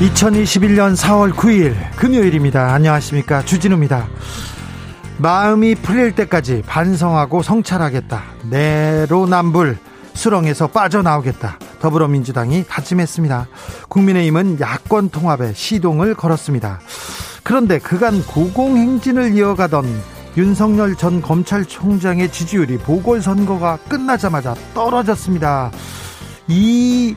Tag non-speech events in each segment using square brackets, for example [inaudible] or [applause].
2021년 4월 9일 금요일입니다. 안녕하십니까. 주진우입니다. 마음이 풀릴 때까지 반성하고 성찰하겠다. 내로남불 수렁에서 빠져나오겠다. 더불어민주당이 다짐했습니다. 국민의힘은 야권 통합에 시동을 걸었습니다. 그런데 그간 고공행진을 이어가던 윤석열 전 검찰총장의 지지율이 보궐선거가 끝나자마자 떨어졌습니다. 이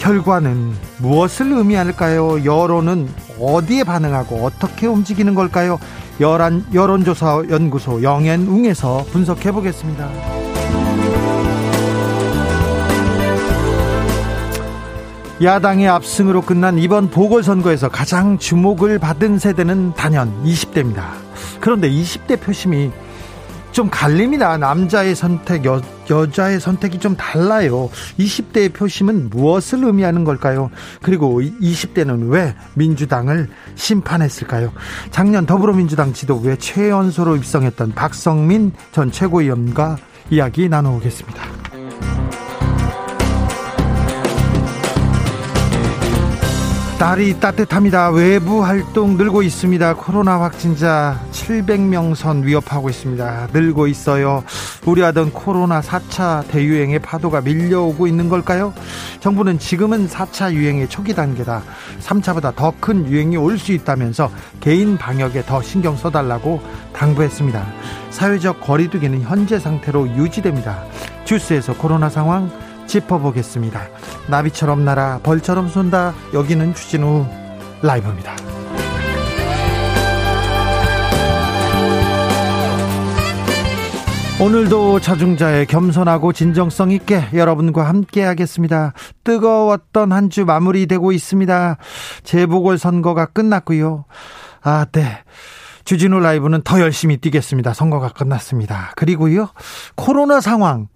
결과는 무엇을 의미할까요? 여론은 어디에 반응하고 어떻게 움직이는 걸까요? 여론, 여론조사 연구소 영앤웅에서 분석해 보겠습니다. 야당의 압승으로 끝난 이번 보궐선거에서 가장 주목을 받은 세대는 단연 20대입니다. 그런데 20대 표심이 좀 갈립니다. 남자의 선택, 여, 여자의 선택이 좀 달라요. 20대의 표심은 무엇을 의미하는 걸까요? 그리고 20대는 왜 민주당을 심판했을까요? 작년 더불어민주당 지도부에 최연소로 입성했던 박성민 전 최고위원과 이야기 나눠보겠습니다. 날이 따뜻합니다. 외부 활동 늘고 있습니다. 코로나 확진자 700명 선 위협하고 있습니다. 늘고 있어요. 우려하던 코로나 4차 대유행의 파도가 밀려오고 있는 걸까요? 정부는 지금은 4차 유행의 초기 단계다. 3차보다 더 큰 유행이 올 수 있다면서 개인 방역에 더 신경 써달라고 당부했습니다. 사회적 거리두기는 현재 상태로 유지됩니다. 주스에서 코로나 상황 짚어보겠습니다. 나비처럼 날아 벌처럼 쏜다. 여기는 주진우 라이브입니다. 오늘도 자중자의 겸손하고 진정성 있게 여러분과 함께 하겠습니다. 뜨거웠던 한 주 마무리되고 있습니다. 재보궐 선거가 끝났고요. 아, 네. 주진우 라이브는 더 열심히 뛰겠습니다. 선거가 끝났습니다. 그리고요. 코로나 상황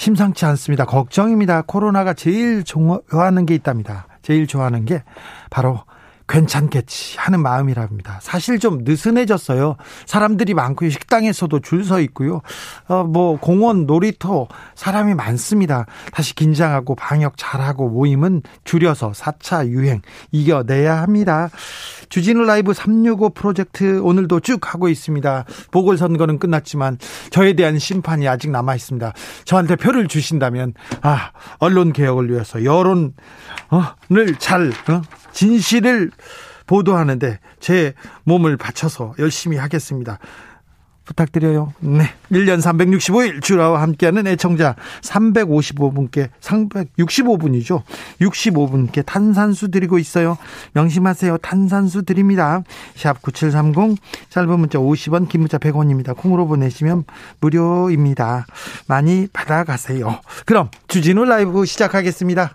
심상치 않습니다. 걱정입니다. 코로나가 제일 좋아하는 게 있답니다. 제일 좋아하는 게 바로 괜찮겠지 하는 마음이랍니다. 사실 좀 느슨해졌어요. 사람들이 많고요. 식당에서도 줄 서 있고요. 어, 뭐 공원, 놀이터 사람이 많습니다. 다시 긴장하고 방역 잘하고 모임은 줄여서 4차 유행 이겨내야 합니다. 주진우 라이브 365 프로젝트 오늘도 쭉 하고 있습니다. 보궐선거는 끝났지만 저에 대한 심판이 아직 남아 있습니다. 저한테 표를 주신다면 아 언론 개혁을 위해서 여론을 잘 어? 진실을 보도하는데 제 몸을 바쳐서 열심히 하겠습니다. 부탁드려요. 네. 1년 365일 주라와 함께하는 애청자 355분께 365분이죠. 65분께 탄산수 드리고 있어요. 명심하세요. 탄산수 드립니다. 샵 9730 짧은 문자 50원 긴 문자 100원입니다. 콩으로 보내시면 무료입니다. 많이 받아가세요. 그럼 주진우 라이브 시작하겠습니다.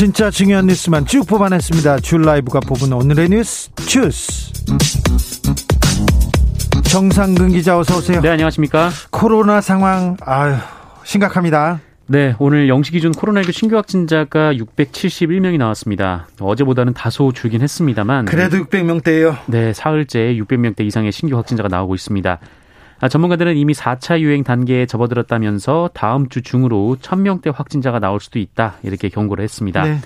진짜 중요한 뉴스만 쭉 뽑아냈습니다. 줄 라이브가 뽑은 오늘의 뉴스 주스. 정상근 기자 어서 오세요. 네, 안녕하십니까? 코로나 상황 아유 심각합니다. 네, 오늘 0시 기준 코로나19 신규 확진자가 671명이 나왔습니다. 어제보다는 다소 줄긴 했습니다만 그래도 600명대예요. 네, 사흘째 600명대 이상의 신규 확진자가 나오고 있습니다. 아, 전문가들은 이미 4차 유행 단계에 접어들었다면서 다음 주 중으로 1000명대 확진자가 나올 수도 있다 이렇게 경고를 했습니다. 네.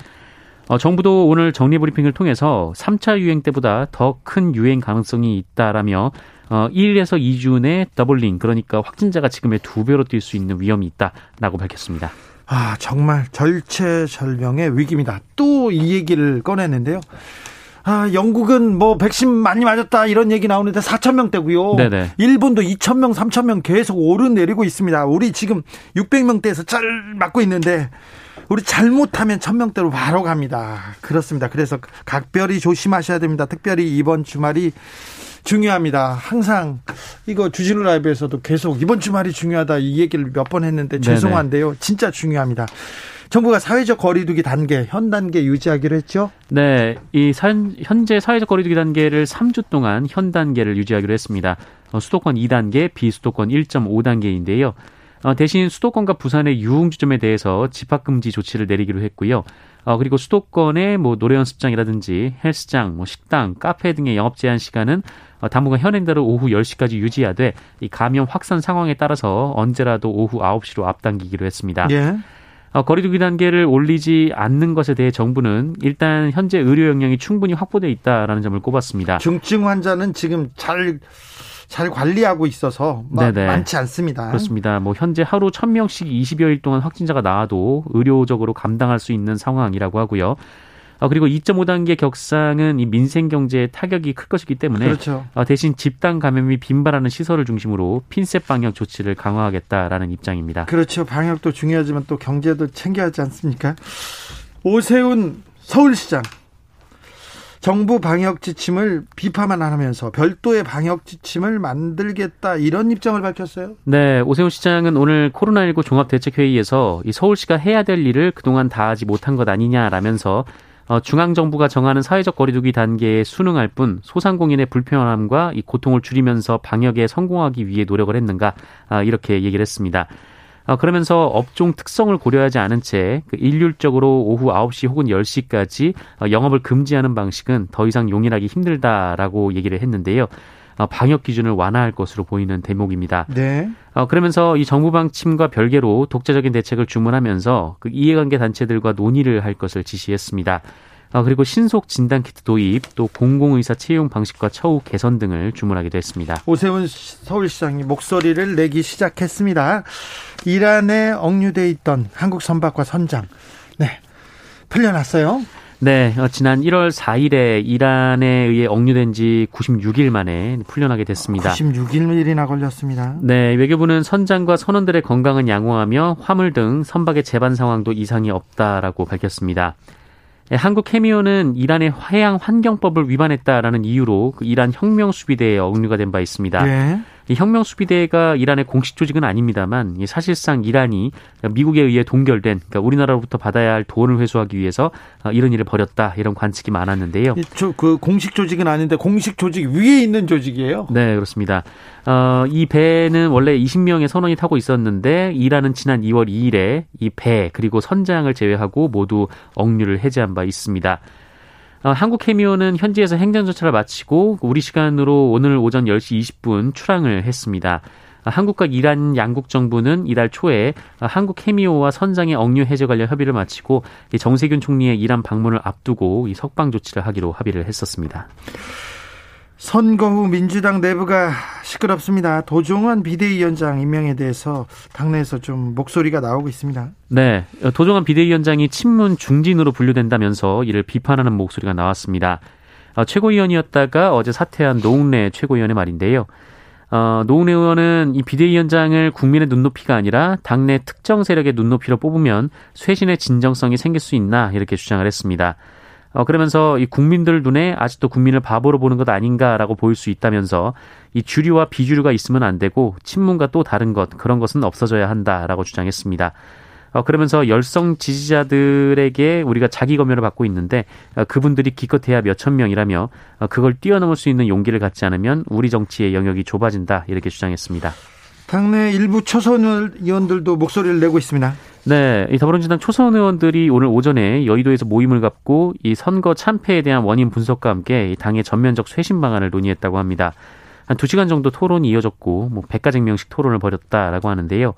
어, 정부도 오늘 정리 브리핑을 통해서 3차 유행 때보다 더 큰 유행 가능성이 있다라며 어, 1에서 2주 내 더블링 그러니까 확진자가 지금의 두 배로 뛸 수 있는 위험이 있다라고 밝혔습니다. 아 정말 절체절명의 위기입니다. 또 이 얘기를 꺼냈는데요. 아, 영국은 뭐 백신 많이 맞았다 이런 얘기 나오는데 4천 명대고요. 네네. 일본도 2천 명, 3천 명 계속 오르내리고 있습니다. 우리 지금 600명대에서 잘 맞고 있는데 우리 잘못하면 1000명대로 바로 갑니다. 그렇습니다. 그래서 각별히 조심하셔야 됩니다. 특별히 이번 주말이 중요합니다. 항상 이거 주진우 라이브에서도 계속 이번 주말이 중요하다 이 얘기를 몇 번 했는데 죄송한데요. 진짜 중요합니다. 정부가 사회적 거리두기 단계 현 단계 유지하기로 했죠? 네, 이 산, 현재 사회적 거리두기 단계를 3주 동안 현 단계를 유지하기로 했습니다. 어, 수도권 2단계, 비수도권 1.5단계인데요. 어, 대신 수도권과 부산의 유흥주점에 대해서 집합금지 조치를 내리기로 했고요. 어, 그리고 수도권의 뭐 노래 연습장이라든지 헬스장, 뭐 식당, 카페 등의 영업 제한 시간은 어, 당분간 현행대로 오후 10시까지 유지하되 이 감염 확산 상황에 따라서 언제라도 오후 9시로 앞당기기로 했습니다. 예. 어, 거리두기 단계를 올리지 않는 것에 대해 정부는 일단 현재 의료 역량이 충분히 확보돼 있다라는 점을 꼽았습니다. 중증 환자는 지금 잘잘 관리하고 있어서 많지 않습니다. 그렇습니다. 뭐 현재 하루 1000명씩 20여일 동안 확진자가 나와도 의료적으로 감당할 수 있는 상황이라고 하고요. 어, 그리고 2.5단계 격상은 이 민생 경제에 타격이 클 것이기 때문에 그렇죠. 어, 대신 집단 감염이 빈발하는 시설을 중심으로 핀셋 방역 조치를 강화하겠다라는 입장입니다. 그렇죠. 방역도 중요하지만 또 경제도 챙겨야 하지 않습니까? 오세훈 서울시장 정부 방역 지침을 비판만 하면서 별도의 방역 지침을 만들겠다 이런 입장을 밝혔어요. 네, 오세훈 시장은 오늘 코로나19 종합대책회의에서 이 서울시가 해야 될 일을 그동안 다 하지 못한 것 아니냐라면서 어, 중앙정부가 정하는 사회적 거리두기 단계에 순응할 뿐 소상공인의 불편함과 이 고통을 줄이면서 방역에 성공하기 위해 노력을 했는가 아, 이렇게 얘기를 했습니다. 어, 그러면서 업종 특성을 고려하지 않은 채그 일률적으로 오후 9시 혹은 10시까지 어, 영업을 금지하는 방식은 더 이상 용인하기 힘들다라고 얘기를 했는데요. 어, 방역 기준을 완화할 것으로 보이는 대목입니다. 네. 어, 그러면서 이 정부 방침과 별개로 독자적인 대책을 주문하면서 그 이해관계 단체들과 논의를 할 것을 지시했습니다. 어, 그리고 신속 진단 키트 도입, 또 공공의사 채용 방식과 처우 개선 등을 주문하기도 했습니다. 오세훈 서울시장이 목소리를 내기 시작했습니다. 이란에 억류돼 있던 한국 선박과 선장, 네 풀려났어요. 네, 어, 지난 1월 4일에 이란에 의해 억류된 지 96일 만에 풀려나게 됐습니다. 96일이나 걸렸습니다. 네, 외교부는 선장과 선원들의 건강은 양호하며 화물 등 선박의 제반 상황도 이상이 없다라고 밝혔습니다. 네, 한국 케미오는 이란의 해양 환경법을 위반했다라는 이유로 그 이란 혁명 수비대에 억류가 된 바 있습니다. 네. 이 혁명 수비대가 이란의 공식 조직은 아닙니다만 사실상 이란이 미국에 의해 동결된 그러니까 우리나라로부터 받아야 할 돈을 회수하기 위해서 어, 이런 일을 벌였다 이런 관측이 많았는데요. 그 공식 조직은 아닌데 공식 조직 위에 있는 조직이에요? 네 그렇습니다. 어, 이 배는 원래 20명의 선원이 타고 있었는데 이란은 지난 2월 2일에 이 배 그리고 선장을 제외하고 모두 억류를 해제한 바 있습니다. 어, 한국해미오는 현지에서 행정 조차를 마치고 우리 시간으로 오늘 오전 10시 20분 출항을 했습니다. 어, 한국과 이란 양국 정부는 이달 초에 어, 한국 해미오와 선장의 억류 해제 관련 협의를 마치고 정세균 총리의 이란 방문을 앞두고 이 석방 조치를 하기로 합의를 했었습니다. 선거 후 민주당 내부가 시끄럽습니다. 도종환 비대위원장 임명에 대해서 당내에서 좀 목소리가 나오고 있습니다. 네, 도종환 비대위원장이 친문 중진으로 분류된다면서 이를 비판하는 목소리가 나왔습니다. 어, 최고위원이었다가 어제 사퇴한 노웅래 최고위원의 말인데요. 어, 노웅래 의원은 이 비대위원장을 국민의 눈높이가 아니라 당내 특정 세력의 눈높이로 뽑으면 쇄신의 진정성이 생길 수 있나 이렇게 주장을 했습니다. 어, 그러면서 이 국민들 눈에 아직도 국민을 바보로 보는 것 아닌가라고 보일 수 있다면서 이 주류와 비주류가 있으면 안 되고 친문과 또 다른 것 그런 것은 없어져야 한다라고 주장했습니다. 어, 그러면서 열성 지지자들에게 우리가 자기 검열을 받고 있는데 어, 그분들이 기껏해야 몇천 명이라며 어, 그걸 뛰어넘을 수 있는 용기를 갖지 않으면 우리 정치의 영역이 좁아진다 이렇게 주장했습니다. 당내 일부 초선 의원들도 목소리를 내고 있습니다. 네, 이 더불어민주당 초선 의원들이 오늘 오전에 여의도에서 모임을 갖고 이 선거 참패에 대한 원인 분석과 함께 당의 전면적 쇄신 방안을 논의했다고 합니다. 한 두시간 정도 토론이 이어졌고 뭐 백가쟁명식 토론을 벌였다라고 하는데요.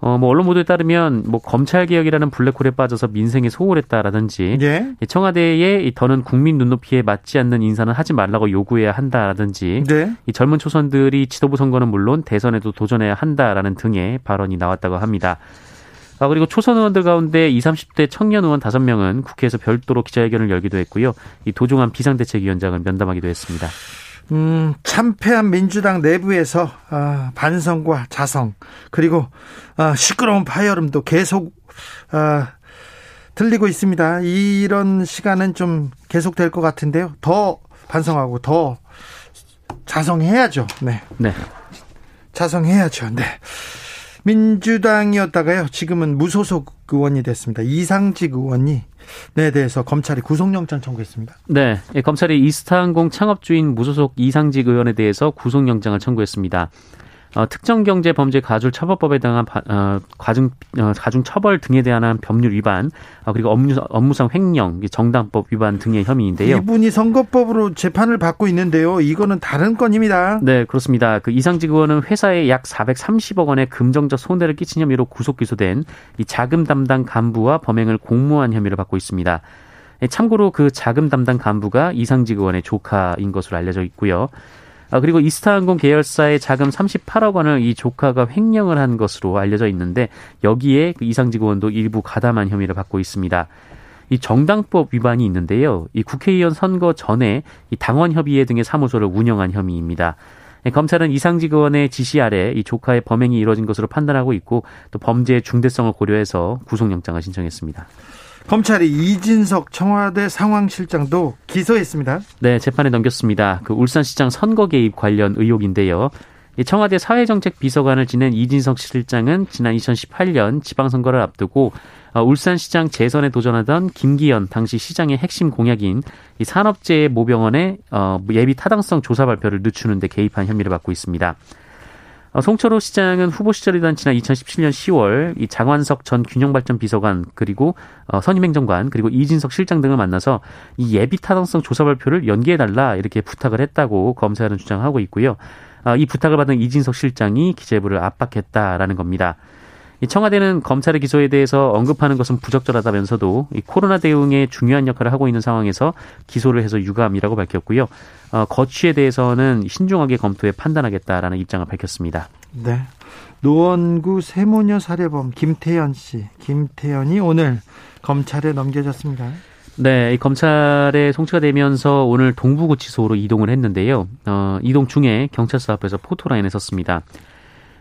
어, 뭐 언론 보도에 따르면 뭐 검찰 개혁이라는 블랙홀에 빠져서 민생에 소홀했다라든지 예. 청와대의 더는 국민 눈높이에 맞지 않는 인사는 하지 말라고 요구해야 한다라든지 네. 이 젊은 초선들이 지도부 선거는 물론 대선에도 도전해야 한다라는 등의 발언이 나왔다고 합니다. 아, 그리고 초선 의원들 가운데 20, 30대 청년 의원 5명은 국회에서 별도로 기자회견을 열기도 했고요. 이 도종환 비상대책위원장을 면담하기도 했습니다. 음, 참패한 민주당 내부에서 아, 반성과 자성 그리고 아, 시끄러운 파열음도 계속 아, 들리고 있습니다. 이런 시간은 좀 계속될 것 같은데요. 더 반성하고 더 자성해야죠. 네. 네. 자성해야죠. 네. 민주당이었다가요. 지금은 무소속 의원이 됐습니다. 이상직 의원이 네 대해서 검찰이 구속영장 청구했습니다. 네, 예, 검찰이 이스타항공 창업주인 무소속 이상직 의원에 대해서 구속영장을 청구했습니다. 어, 특정 경제 범죄 가중 처벌법에 해당한 어, 가중 어, 가중 처벌 등에 대한 법률 위반 어, 그리고 업무, 업무상 횡령, 정당법 위반 등의 혐의인데요. 이분이 선거법으로 재판을 받고 있는데요. 이거는 다른 건입니다. 네, 그렇습니다. 그 이상직 의원은 회사에 약 430억 원의 금정적 손해를 끼친 혐의로 구속 기소된 이 자금 담당 간부와 범행을 공모한 혐의를 받고 있습니다. 예, 참고로 그 자금 담당 간부가 이상직 의원의 조카인 것으로 알려져 있고요. 아, 그리고 이스타항공 계열사의 자금 38억 원을 이 조카가 횡령을 한 것으로 알려져 있는데 여기에 그 이상직 의원도 일부 가담한 혐의를 받고 있습니다. 이 정당법 위반이 있는데요. 이 국회의원 선거 전에 이 당원협의회 등의 사무소를 운영한 혐의입니다. 예, 검찰은 이상직 의원의 지시 아래 이 조카의 범행이 이뤄진 것으로 판단하고 있고 또 범죄의 중대성을 고려해서 구속영장을 신청했습니다. 검찰이 이진석 청와대 상황실장도 기소했습니다. 네, 재판에 넘겼습니다. 그 울산시장 선거 개입 관련 의혹인데요. 청와대 사회정책 비서관을 지낸 이진석 실장은 지난 2018년 지방선거를 앞두고 어, 울산시장 재선에 도전하던 김기현 당시 시장의 핵심 공약인 이 산업재해 모병원의 어, 예비 타당성 조사 발표를 늦추는 데 개입한 혐의를 받고 있습니다. 어, 송철호 시장은 후보 시절이던 지난 2017년 10월 이 장완석 전 균형발전 비서관 그리고 어, 선임행정관 그리고 이진석 실장 등을 만나서 이 예비 타당성 조사 발표를 연기해달라 이렇게 부탁을 했다고 검사는 주장하고 있고요. 어, 이 부탁을 받은 이진석 실장이 기재부를 압박했다라는 겁니다. 이 청와대는 검찰의 기소에 대해서 언급하는 것은 부적절하다면서도 이 코로나 대응에 중요한 역할을 하고 있는 상황에서 기소를 해서 유감이라고 밝혔고요. 어, 거취에 대해서는 신중하게 검토해 판단하겠다라는 입장을 밝혔습니다. 네. 노원구 세모녀 살해범 김태현 씨, 김태현이 오늘 검찰에 넘겨졌습니다. 네, 검찰에 송치가 되면서 오늘 동부구치소로 이동을 했는데요. 어, 이동 중에 경찰서 앞에서 포토라인에 섰습니다.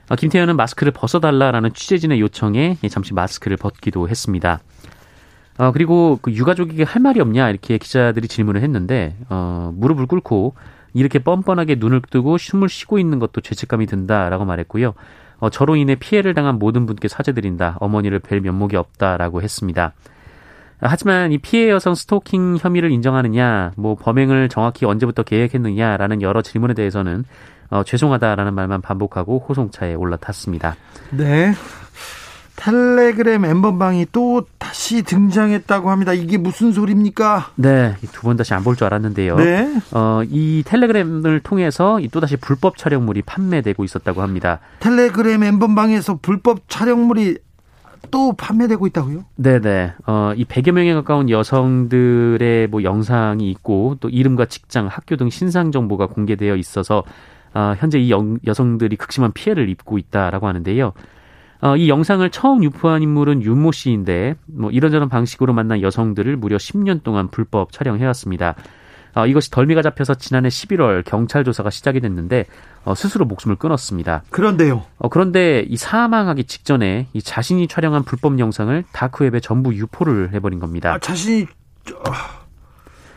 어, 김태현은 마스크를 벗어달라라는 취재진의 요청에 잠시 마스크를 벗기도 했습니다. 어, 그리고 그 유가족에게 할 말이 없냐 이렇게 기자들이 질문을 했는데 어, 무릎을 꿇고 이렇게 뻔뻔하게 눈을 뜨고 숨을 쉬고 있는 것도 죄책감이 든다라고 말했고요. 어, 저로 인해 피해를 당한 모든 분께 사죄드린다. 어머니를 뵐 면목이 없다라고 했습니다. 하지만 이 피해 여성 스토킹 혐의를 인정하느냐, 뭐 범행을 정확히 언제부터 계획했느냐라는 여러 질문에 대해서는 어, 죄송하다라는 말만 반복하고 호송차에 올라탔습니다. 네. 텔레그램 엠번방이 또 다시 등장했다고 합니다. 이게 무슨 소리입니까? 네, 두 번 다시 안 볼 줄 알았는데요. 네. 어, 이 텔레그램을 통해서 또 다시 불법 촬영물이 판매되고 있었다고 합니다. 텔레그램 엠번방에서 불법 촬영물이 또 판매되고 있다고요? 네네. 어, 이 100여 명에 가까운 여성들의 뭐 영상이 있고 또 이름과 직장, 학교 등 신상 정보가 공개되어 있어서 어, 현재 이 여, 여성들이 극심한 피해를 입고 있다라고 하는데요. 어, 이 영상을 처음 유포한 인물은 윤모 씨인데 뭐 이런저런 방식으로 만난 여성들을 무려 10년 동안 불법 촬영해왔습니다. 어, 이것이 덜미가 잡혀서 지난해 11월 경찰 조사가 시작이 됐는데 어, 스스로 목숨을 끊었습니다. 그런데요. 어, 그런데 이 사망하기 직전에 이 자신이 촬영한 불법 영상을 다크웹에 전부 유포를 해버린 겁니다. 아, 자신이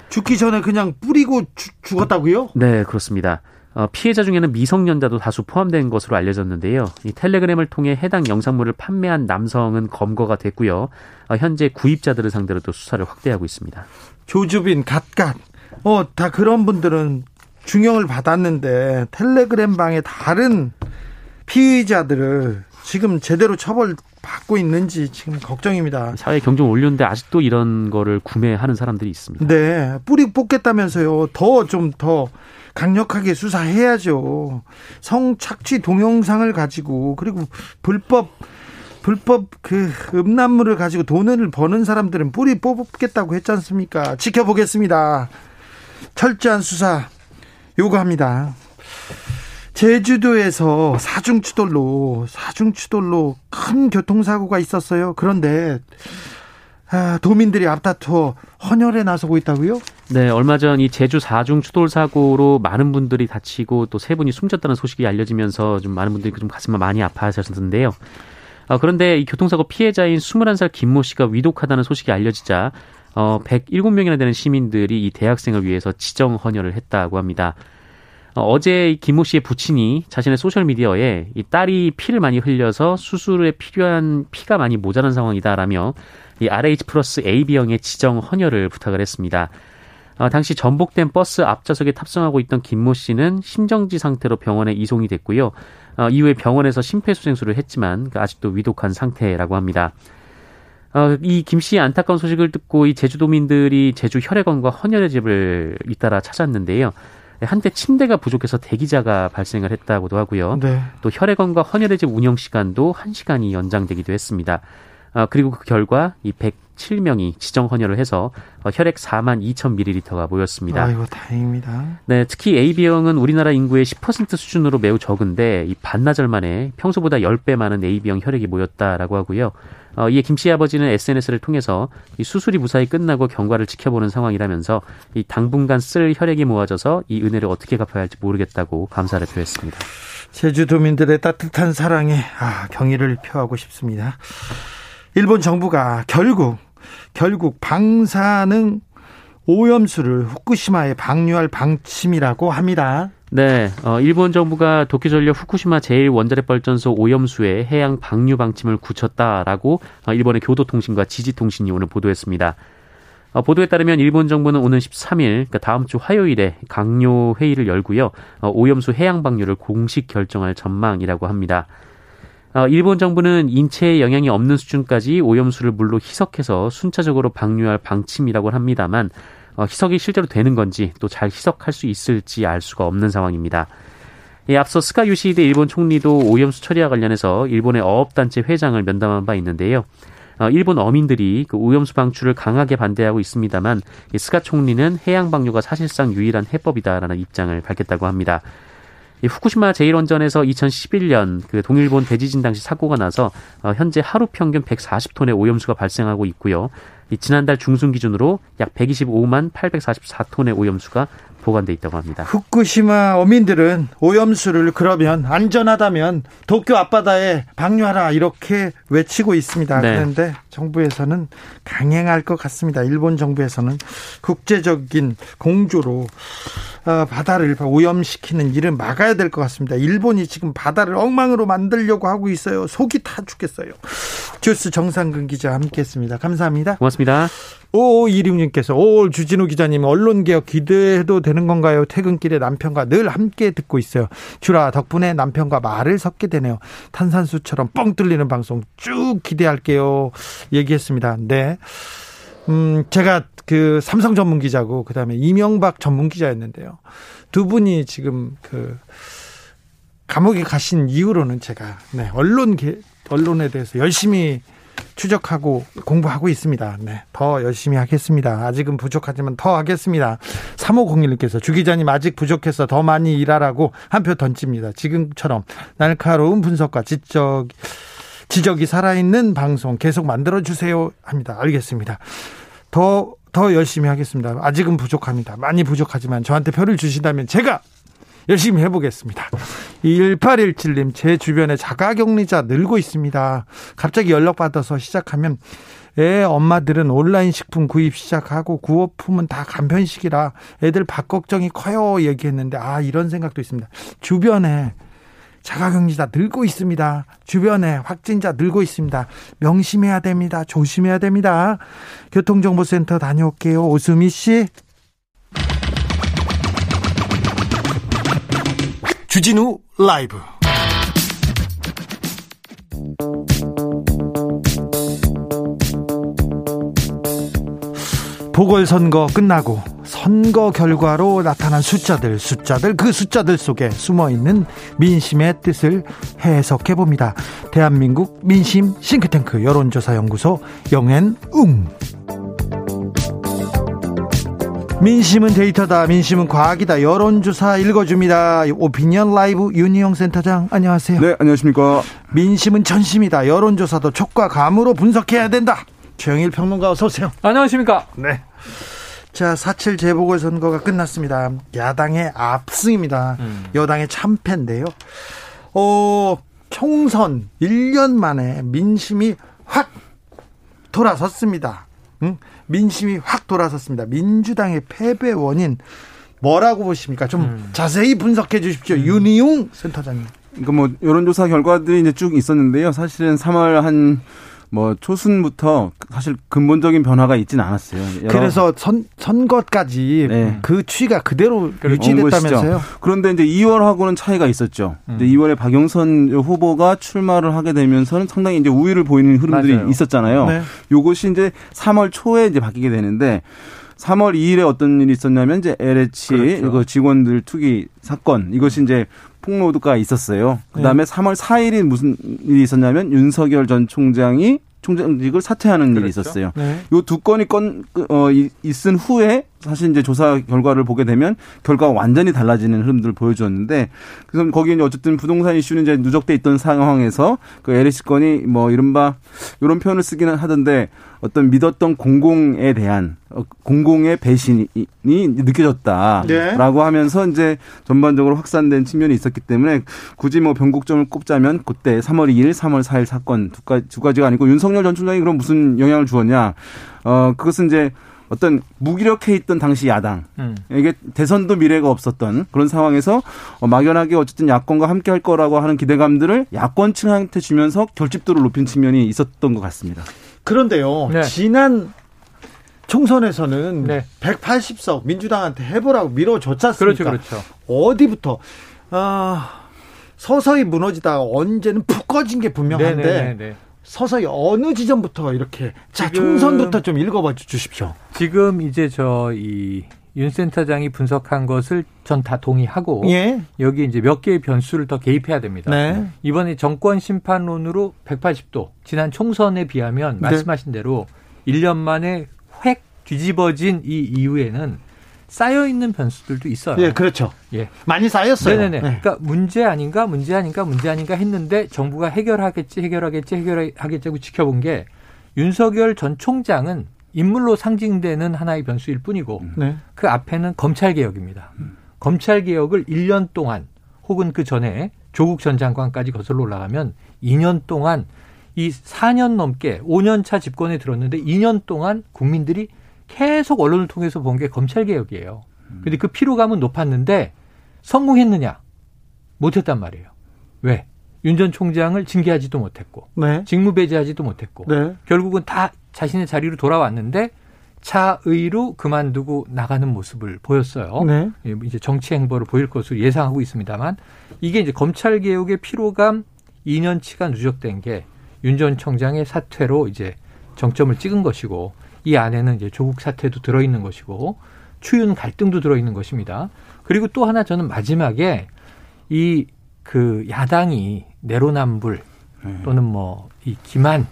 죽기 전에 그냥 뿌리고 주, 죽었다고요? 네, 그렇습니다. 어, 피해자 중에는 미성년자도 다수 포함된 것으로 알려졌는데요. 이 텔레그램을 통해 해당 영상물을 판매한 남성은 검거가 됐고요. 어, 현재 구입자들을 상대로도 수사를 확대하고 있습니다. 조주빈, 갓갓, 어, 다 그런 분들은 중형을 받았는데 텔레그램 방에 다른 피의자들을 지금 제대로 처벌 받고 있는지 지금 걱정입니다. 사회 경종 올렸는데 아직도 이런 거를 구매하는 사람들이 있습니다. 네, 뿌리 뽑겠다면서요. 더 좀더 더 강력하게 수사해야죠. 성착취 동영상을 가지고 그리고 불법 불법 그 음란물을 가지고 돈을 버는 사람들은 뿌리 뽑겠다고 했지 않습니까? 지켜보겠습니다. 철저한 수사 요구합니다. 제주도에서 사중추돌로 사중추돌로 큰 교통사고가 있었어요. 그런데 아, 도민들이 앞다투어 헌혈에 나서고 있다고요? 네, 얼마 전 이 제주 사중 추돌 사고로 많은 분들이 다치고 또 세 분이 숨졌다는 소식이 알려지면서 좀 많은 분들이 좀 가슴을 많이 아파하셨는데요. 어, 그런데 이 교통사고 피해자인 21살 김모 씨가 위독하다는 소식이 알려지자 어, 107명이나 되는 시민들이 이 대학생을 위해서 지정 헌혈을 했다고 합니다. 어, 어제 김모 씨의 부친이 자신의 소셜 미디어에 이 딸이 피를 많이 흘려서 수술에 필요한 피가 많이 모자란 상황이다라며 이 RH 플러스 AB형의 지정 헌혈을 부탁을 했습니다. 어, 당시 전복된 버스 앞좌석에 탑승하고 있던 김모 씨는 심정지 상태로 병원에 이송이 됐고요. 어, 이후에 병원에서 심폐소생술을 했지만 그 아직도 위독한 상태라고 합니다. 어, 이김 씨의 안타까운 소식을 듣고 이 제주도민들이 제주 혈액원과 헌혈의 집을 잇따라 찾았는데요. 한때 침대가 부족해서 대기자가 발생을 했다고도 하고요. 네. 또 혈액원과 헌혈의 집 운영 시간도 1시간이 연장되기도 했습니다. 어, 그리고 그 결과 이 107명이 지정 헌혈을 해서 어, 혈액 4만 2천 밀리리터가 모였습니다. 아이고 다행입니다. 네, 특히 AB형은 우리나라 인구의 10% 수준으로 매우 적은데 이 반나절 만에 평소보다 10배 많은 AB형 혈액이 모였다라고 하고요. 어, 이에 김 씨 아버지는 SNS를 통해서 이 수술이 무사히 끝나고 경과를 지켜보는 상황이라면서 이 당분간 쓸 혈액이 모아져서 이 은혜를 어떻게 갚아야 할지 모르겠다고 감사를 표했습니다. 제주도민들의 따뜻한 사랑에 아, 경의를 표하고 싶습니다. 일본 정부가 결국 결국 방사능 오염수를 후쿠시마에 방류할 방침이라고 합니다. 네, 어, 일본 정부가 도쿄전력 후쿠시마 제1원자력발전소 오염수의 해양 방류 방침을 굳혔다라고 어, 일본의 교도통신과 지지통신이 오늘 보도했습니다. 어, 보도에 따르면 일본 정부는 오는 13일, 그러니까 다음 주 화요일에 강요 회의를 열고요, 어, 오염수 해양 방류를 공식 결정할 전망이라고 합니다. 어, 일본 정부는 인체에 영향이 없는 수준까지 오염수를 물로 희석해서 순차적으로 방류할 방침이라고 합니다만 어, 희석이 실제로 되는 건지 또 잘 희석할 수 있을지 알 수가 없는 상황입니다. 예, 앞서 스가 유시히데 일본 총리도 오염수 처리와 관련해서 일본의 어업단체 회장을 면담한 바 있는데요. 어, 일본 어민들이 그 오염수 방출을 강하게 반대하고 있습니다만 스가 총리는 해양 방류가 사실상 유일한 해법이다라는 입장을 밝혔다고 합니다. 이 후쿠시마 제1원전에서 2011년 그 동일본 대지진 당시 사고가 나서 어, 현재 하루 평균 140톤의 오염수가 발생하고 있고요. 이 지난달 중순 기준으로 약 125만 844톤의 오염수가 보관돼 있다고 합니다. 후쿠시마 어민들은 오염수를 그러면 안전하다면 도쿄 앞바다에 방류하라 이렇게 외치고 있습니다. 네. 그런데 정부에서는 강행할 것 같습니다. 일본 정부에서는 국제적인 공조로 어, 바다를 오염시키는 일은 막아야 될 것 같습니다. 일본이 지금 바다를 엉망으로 만들려고 하고 있어요. 속이 타 죽겠어요. 주스 정상근 기자 함께했습니다. 감사합니다. 고맙습니다. 오, 이륙님께서, 오, 주진우 기자님, 언론개혁 기대해도 되는 건가요? 퇴근길에 남편과 늘 함께 듣고 있어요. 주라, 덕분에 남편과 말을 섞게 되네요. 탄산수처럼 뻥 뚫리는 방송 쭉 기대할게요. 얘기했습니다. 네. 음, 제가 그 삼성 전문 기자고, 그 다음에 이명박 전문 기자였는데요. 두 분이 지금 그, 감옥에 가신 이후로는 제가, 네, 언론, 언론에 대해서 열심히 추적하고 공부하고 있습니다. 네. 더 열심히 하겠습니다. 아직은 부족하지만 더 하겠습니다. 3501님께서 주 기자님 아직 부족해서 더 많이 일하라고 한 표 던집니다. 지금처럼 날카로운 분석과 지적, 지적이 살아있는 방송 계속 만들어주세요. 합니다. 알겠습니다. 더, 더 열심히 하겠습니다. 아직은 부족합니다. 많이 부족하지만 저한테 표를 주신다면 제가 열심히 해보겠습니다. 1817님, 제 주변에 자가격리자 늘고 있습니다. 갑자기 연락받아서 시작하면 애 엄마들은 온라인 식품 구입 시작하고 구호품은 다 간편식이라 애들 밥 걱정이 커요 얘기했는데 아 이런 생각도 있습니다. 주변에 자가격리자 늘고 있습니다. 주변에 확진자 늘고 있습니다. 명심해야 됩니다. 조심해야 됩니다. 교통정보센터 다녀올게요. 오수미 씨. 주진우 라이브 보궐선거 끝나고 선거 결과로 나타난 숫자들, 숫자들, 그 숫자들 속에 숨어 있는 민심의 뜻을 해석해 봅니다. 대한민국 민심 싱크탱크 여론조사 연구소 영앤웅. 민심은 데이터다. 민심은 과학이다. 여론조사 읽어줍니다. 오피니언 라이브 윤희영 센터장 안녕하세요. 네, 안녕하십니까. 민심은 전심이다. 여론조사도 촉과 감으로 분석해야 된다. 최영일 평론가 어서 오세요. 안녕하십니까. 네. 자, 4.7 재보궐선거가 끝났습니다. 야당의 압승입니다. 음. 여당의 참패인데요. 어, 총선 1년 만에 민심이 확 돌아섰습니다. 응? 민심이 확 돌아섰습니다. 민주당의 패배 원인 뭐라고 보십니까? 좀 음. 자세히 분석해 주십시오. 음. 윤희용 센터장님. 그러니까 뭐 여론조사 결과들이 이제 쭉 있었는데요. 사실은 3월 한 뭐 초순부터 사실 근본적인 변화가 있지는 않았어요. 그래서 선 선거까지 네. 그 추이가 그대로 유지됐다면서요? 그런데 이제 2월하고는 차이가 있었죠. 음. 2월에 박영선 후보가 출마를 하게 되면서는 상당히 이제 우위를 보이는 흐름들이 맞아요. 있었잖아요. 네. 요것이 이제 3월 초에 이제 바뀌게 되는데 3월 2일에 어떤 일이 있었냐면 이제 LH 그렇죠. 그 직원들 투기 사건 이것이 이제 폭로가 있었어요. 그다음에 네. 3월 4일이 무슨 일이 있었냐면 윤석열 전 총장이 총장직을 사퇴하는 그렇죠. 일이 있었어요. 네. 요두 건이 건 어, 있은 후에 사실 이제 조사 결과를 보게 되면 결과가 완전히 달라지는 흐름들을 보여주었는데 그래서 거기에 이제 어쨌든 부동산 이슈는 이제 누적돼 있던 상황에서 그 LH 건이 뭐 이른바 이런 표현을 쓰기는 하던데 어떤 믿었던 공공에 대한 어, 공공의 배신이 느껴졌다라고 네. 하면서 이제 전반적으로 확산된 측면이 있었기 때문에 굳이 뭐 변곡점을 꼽자면 그때 3월 2일, 3월 4일 사건 두, 가지, 두 가지가 아니고 윤석열 전 총장이 그럼 무슨 영향을 주었냐? 어 그것은 이제 어떤 무기력해 있던 당시 야당 음. 이게 대선도 미래가 없었던 그런 상황에서 어, 막연하게 어쨌든 야권과 함께 할 거라고 하는 기대감들을 야권층한테 주면서 결집도를 높인 측면이 있었던 것 같습니다. 그런데요, 네. 지난 총선에서는 네. 180석 민주당한테 해보라고 밀어줬지 않습니까? 그렇죠, 그렇죠. 어디부터 아, 서서히 무너지다가 언제는 푹 꺼진 게 분명한데 네네네네. 네, 네, 네. 서서히 어느 지점부터 이렇게 자 총선부터 좀 읽어봐 주십시오. 지금 이제 저 이 윤 센터장이 분석한 것을 전 다 동의하고 예. 여기 이제 몇 개의 변수를 더 개입해야 됩니다. 네. 이번에 정권 심판론으로 180도 지난 총선에 비하면 네. 말씀하신 대로 1년 만에 획 뒤집어진 이 이후에는 쌓여 있는 변수들도 있어요. 예, 그렇죠. 예, 많이 쌓였어요. 네네네. 네. 그러니까 문제 아닌가, 문제 아닌가, 문제 아닌가 했는데 정부가 해결하겠지, 해결하겠지, 해결하겠지 하고 지켜본 게 윤석열 전 총장은 인물로 상징되는 하나의 변수일 뿐이고 네. 그 앞에는 검찰 개혁입니다. 음. 검찰 개혁을 1년 동안 혹은 그 전에 조국 전 장관까지 거슬러 올라가면 2년 동안 이 4년 넘게 5년 차 집권에 들었는데 2년 동안 국민들이 계속 언론을 통해서 본 게 검찰 개혁이에요. 근데 그 피로감은 높았는데 성공했느냐? 못했단 말이에요. 왜? 윤 전 총장을 징계하지도 못했고, 네. 직무 배제하지도 못했고, 네. 결국은 다 자신의 자리로 돌아왔는데 차의로 그만두고 나가는 모습을 보였어요. 네. 예, 이제 정치 행보를 보일 것으로 예상하고 있습니다만 이게 이제 검찰 개혁의 피로감 2년치가 누적된 게 윤 전 총장의 사퇴로 이제 정점을 찍은 것이고 이 안에는 이제 조국 사태도 들어 있는 것이고 추윤 갈등도 들어 있는 것입니다. 그리고 또 하나 저는 마지막에 이 그 야당이 내로남불 네. 또는 뭐 이 기만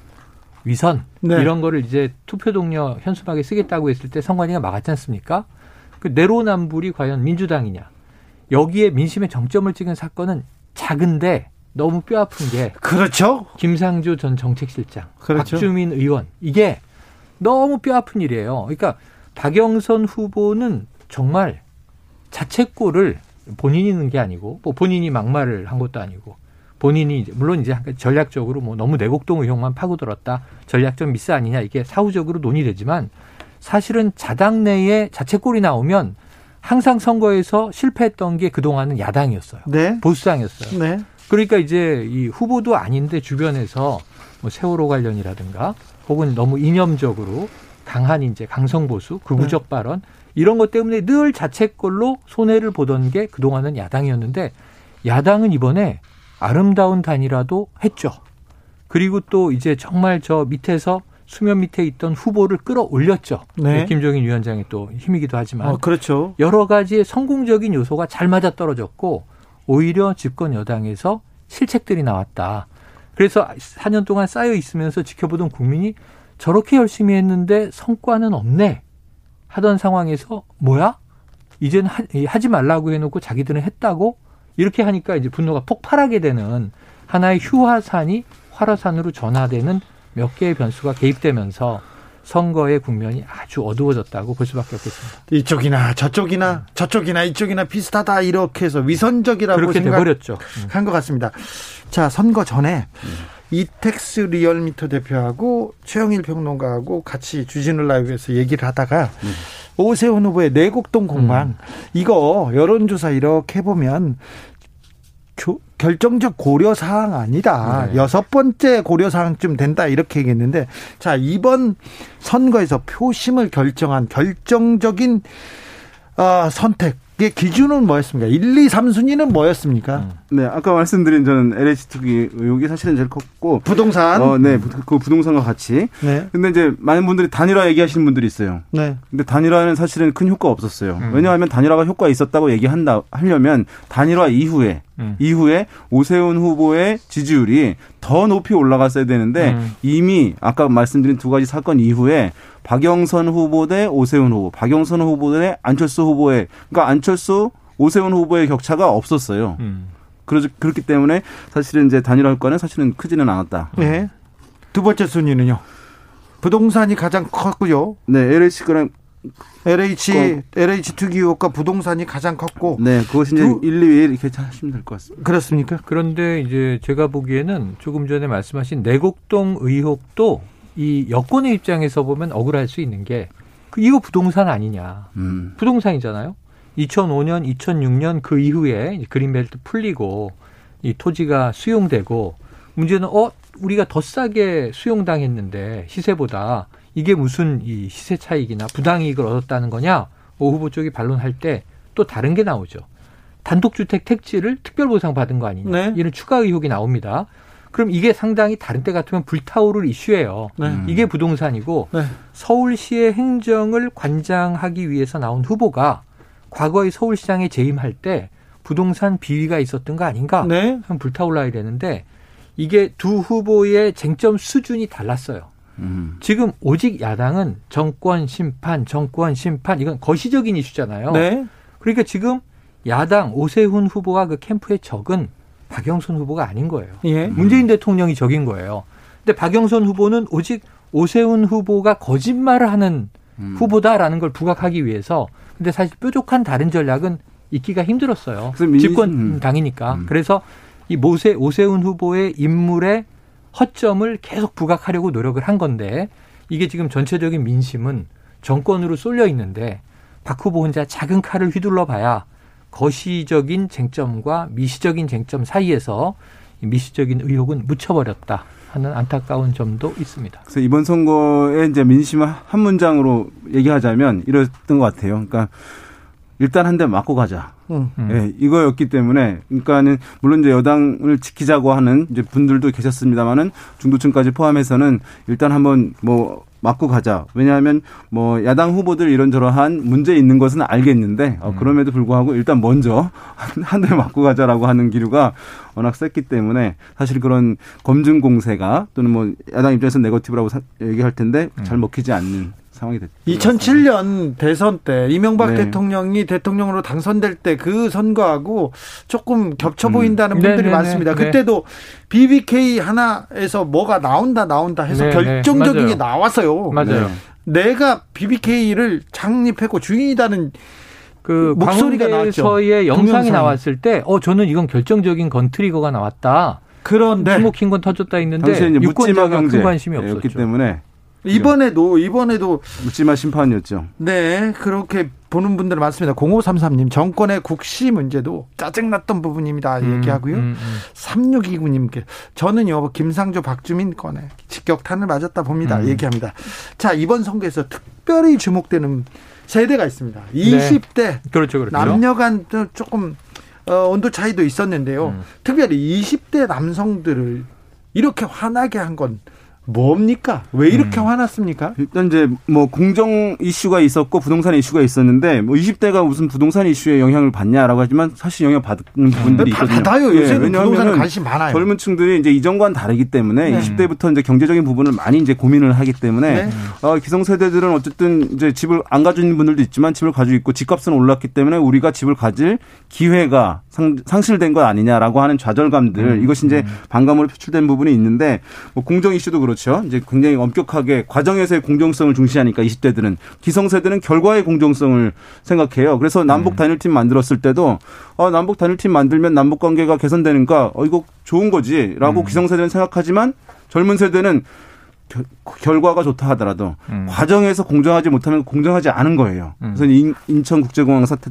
위선 네. 이런 거를 이제 투표 동료 현수막에 쓰겠다고 했을 때 선관위가 막았지 않습니까? 그 내로남불이 과연 민주당이냐? 여기에 민심의 정점을 찍은 사건은 작은데 너무 뼈 아픈 게 그렇죠. 김상조 전 정책실장, 그렇죠. 박주민 의원 이게 너무 뼈 아픈 일이에요. 그러니까 박영선 후보는 정말 자책골을 본인이 있는 게 아니고 뭐 본인이 막말을 한 것도 아니고 본인이 물론 이제 전략적으로 뭐 너무 내곡동 의혹만 파고들었다 전략적 미스 아니냐 이게 사후적으로 논의되지만 사실은 자당 내에 자책골이 나오면 항상 선거에서 실패했던 게 그동안은 야당이었어요. 네. 보수당이었어요. 네. 그러니까 이제 이 후보도 아닌데 주변에서 뭐 세월호 관련이라든가 혹은 너무 이념적으로 강한 이제 강성보수, 극우적 네. 발언 이런 것 때문에 늘 자책골로 손해를 보던 게 그동안은 야당이었는데 야당은 이번에 아름다운 단이라도 했죠. 그리고 또 이제 정말 저 밑에서 수면 밑에 있던 후보를 끌어올렸죠. 네. 김종인 위원장의 또 힘이기도 하지만. 어, 그렇죠. 여러 가지의 성공적인 요소가 잘 맞아 떨어졌고 오히려 집권 여당에서 실책들이 나왔다. 그래서 4년 동안 쌓여 있으면서 지켜보던 국민이 저렇게 열심히 했는데 성과는 없네. 하던 상황에서 뭐야? 이제는 하, 지 말라고 해놓고 자기들은 했다고 이렇게 하니까 이제 분노가 폭발하게 되는 하나의 휴화산이 활화산으로 전화되는 몇 개의 변수가 개입되면서 선거의 국면이 아주 어두워졌다고 볼 수밖에 없겠습니다. 이쪽이나 저쪽이나 저쪽이나 이쪽이나 비슷하다 이렇게 해서 위선적이라고 그렇게 돼버렸죠. 한 것 같습니다. 자 선거 전에 이텍스 리얼미터 대표하고 최영일 평론가하고 같이 주진우 라이브에서 얘기를 하다가 음. 오세훈 후보의 내곡동 공방 음. 이거 여론조사 이렇게 보면 교, 결정적 고려 사항 아니다. 네. 여섯 번째 고려 사항쯤 된다 이렇게 얘기했는데 자 이번 선거에서 표심을 결정한 결정적인 어, 선택 이게 기준은 뭐였습니까? 1, 2, 3순위는 뭐였습니까? 음. 네, 아까 말씀드린 저는 LH 투기 의혹이 사실은 제일 컸고 부동산. 어, 네, 그 부동산과 같이. 네. 근데 이제 많은 분들이 단일화 얘기하시는 분들이 있어요. 네. 근데 단일화는 사실은 큰 효과 없었어요. 음. 왜냐하면 단일화가 효과 있었다고 얘기한다 하려면 단일화 이후에 음. 이후에 오세훈 후보의 지지율이 더 높이 올라갔어야 되는데 음. 이미 아까 말씀드린 두 가지 사건 이후에 박영선 후보 대 오세훈 후보, 박영선 후보 대 안철수 후보의 그러니까 안철수 오세훈 후보의 격차가 없었어요. 음. 그러, 그렇기 때문에 사실은 이제 단일화 효과는 사실은 크지는 않았다. 네. 두 번째 순위는요. 부동산이 가장 컸고요. 네, LH가 LH 그, LH 투기 의혹과 부동산이 가장 컸고 네 그것이 이제 두, 1, 2위 이렇게 하시면 될 것 같습니다. 그렇습니까? 그런데 이제 제가 보기에는 조금 전에 말씀하신 내곡동 의혹도 이 여권의 입장에서 보면 억울할 수 있는 게그 이거 부동산 아니냐 음. 부동산이잖아요. 2005년, 2006년 그 이후에 그린벨트 풀리고 이 토지가 수용되고 문제는 어 우리가 더 싸게 수용당했는데 시세보다 이게 무슨 이 시세 차익이나 부당이익을 얻었다는 거냐? 오 후보 쪽이 반론할 때 또 다른 게 나오죠. 단독주택 택지를 특별보상 받은 거 아니냐? 네. 이런 추가 의혹이 나옵니다. 그럼 이게 상당히 다른 때 같으면 불타오를 이슈예요. 네. 이게 부동산이고 네. 서울시의 행정을 관장하기 위해서 나온 후보가 과거의 서울시장에 재임할 때 부동산 비위가 있었던 거 아닌가? 네. 불타올라야 되는데 이게 두 후보의 쟁점 수준이 달랐어요. 음. 지금 오직 야당은 정권 심판, 정권 심판 이건 거시적인 이슈잖아요. 네. 그러니까 지금 야당 오세훈 후보가 그 캠프의 적은 박영선 후보가 아닌 거예요. 예. 문재인 대통령이 적인 거예요. 근데 박영선 후보는 오직 오세훈 후보가 거짓말을 하는 음. 후보다라는 걸 부각하기 위해서 근데 사실 뾰족한 다른 전략은 있기가 힘들었어요. 집권 당이니까. 음. 그래서 이 모세 오세훈 후보의 인물의 허점을 계속 부각하려고 노력을 한 건데 이게 지금 전체적인 민심은 정권으로 쏠려 있는데 박 후보 혼자 작은 칼을 휘둘러 봐야 거시적인 쟁점과 미시적인 쟁점 사이에서 미시적인 의혹은 묻혀버렸다 하는 안타까운 점도 있습니다. 그래서 이번 선거에 이제 민심 한 문장으로 얘기하자면 이랬던 것 같아요. 그러니까 일단 한 대 맞고 가자. 음. 예, 이거였기 때문에 그러니까는 물론 이제 여당을 지키자고 하는 이제 분들도 계셨습니다만은 중도층까지 포함해서는 일단 한번 뭐 맞고 가자. 왜냐하면 뭐 야당 후보들 이런저런한 문제 있는 것은 알겠는데 어, 음. 그럼에도 불구하고 일단 먼저 한 대 맞고 가자라고 하는 기류가 워낙 셌기 때문에 사실 그런 검증 공세가 또는 뭐 야당 입장에서 네거티브라고 얘기할 텐데 음. 잘 먹히지 않는 상황이 됐죠. 2007년 대선 때 이명박 네. 대통령이 대통령으로 당선될 때 그 선거하고 조금 겹쳐 음. 보인다는 음. 분들이 네네네. 많습니다. 네. 그때도 BBK 하나에서 뭐가 나온다 나온다 해서 네네. 결정적인 게 나왔어요. 맞아요. 내가 BBK를 창립했고 주인이다는 그 목소리가 나왔죠. 영상이 동영상. 나왔을 때, 어 저는 이건 결정적인 gun trigger가 나왔다. 그런데 smoking gun 터졌다 했는데 유권자가 큰 관심이 없었기 때문에 이번에도 이번에도 묻지마 심판이었죠. 네, 그렇게 보는 분들 많습니다. 0533님 정권의 국시 문제도 짜증났던 부분입니다. 음, 얘기하고요. 음, 음. 3629님께 저는요 김상조 박주민 건에 직격탄을 맞았다 봅니다. 음. 얘기합니다. 자 이번 선거에서 특별히 주목되는 세대가 있습니다. 20대 네. 그렇죠, 그렇죠. 남녀간 조금 어, 온도 차이도 있었는데요. 음. 특별히 20대 남성들을 이렇게 화나게 한건 뭡니까? 왜 이렇게 음. 화났습니까? 일단 이제 뭐 공정 이슈가 있었고 부동산 이슈가 있었는데 뭐 20대가 무슨 부동산 이슈에 영향을 받냐라고 하지만 사실 영향 받는 부분들이 있거든요. 받아요. 요새 예, 왜냐하면 관심 많아요. 젊은 층들이 이제 이전과는 다르기 때문에 네. 20대부터 이제 경제적인 부분을 많이 이제 고민을 하기 때문에 네. 어, 기성세대들은 어쨌든 이제 집을 안 가지고 있는 분들도 있지만 집을 가지고 있고 집값은 올랐기 때문에 우리가 집을 가질 기회가 상, 상실된 것 아니냐라고 하는 좌절감들 음. 이것이 이제 음. 반감으로 표출된 부분이 있는데 뭐 공정 이슈도 그렇죠. 이제 굉장히 엄격하게 과정에서의 공정성을 중시하니까 20대들은 기성세대는 결과의 공정성을 생각해요. 그래서 남북 음. 단일팀 만들었을 때도 어, 남북 단일팀 만들면 남북 관계가 개선되는가 어 이거 좋은 거지라고 음. 기성세대는 생각하지만 젊은 세대는 겨, 결과가 좋다 하더라도 음. 과정에서 공정하지 못하면 공정하지 않은 거예요. 음. 그래서 인, 인천국제공항 사태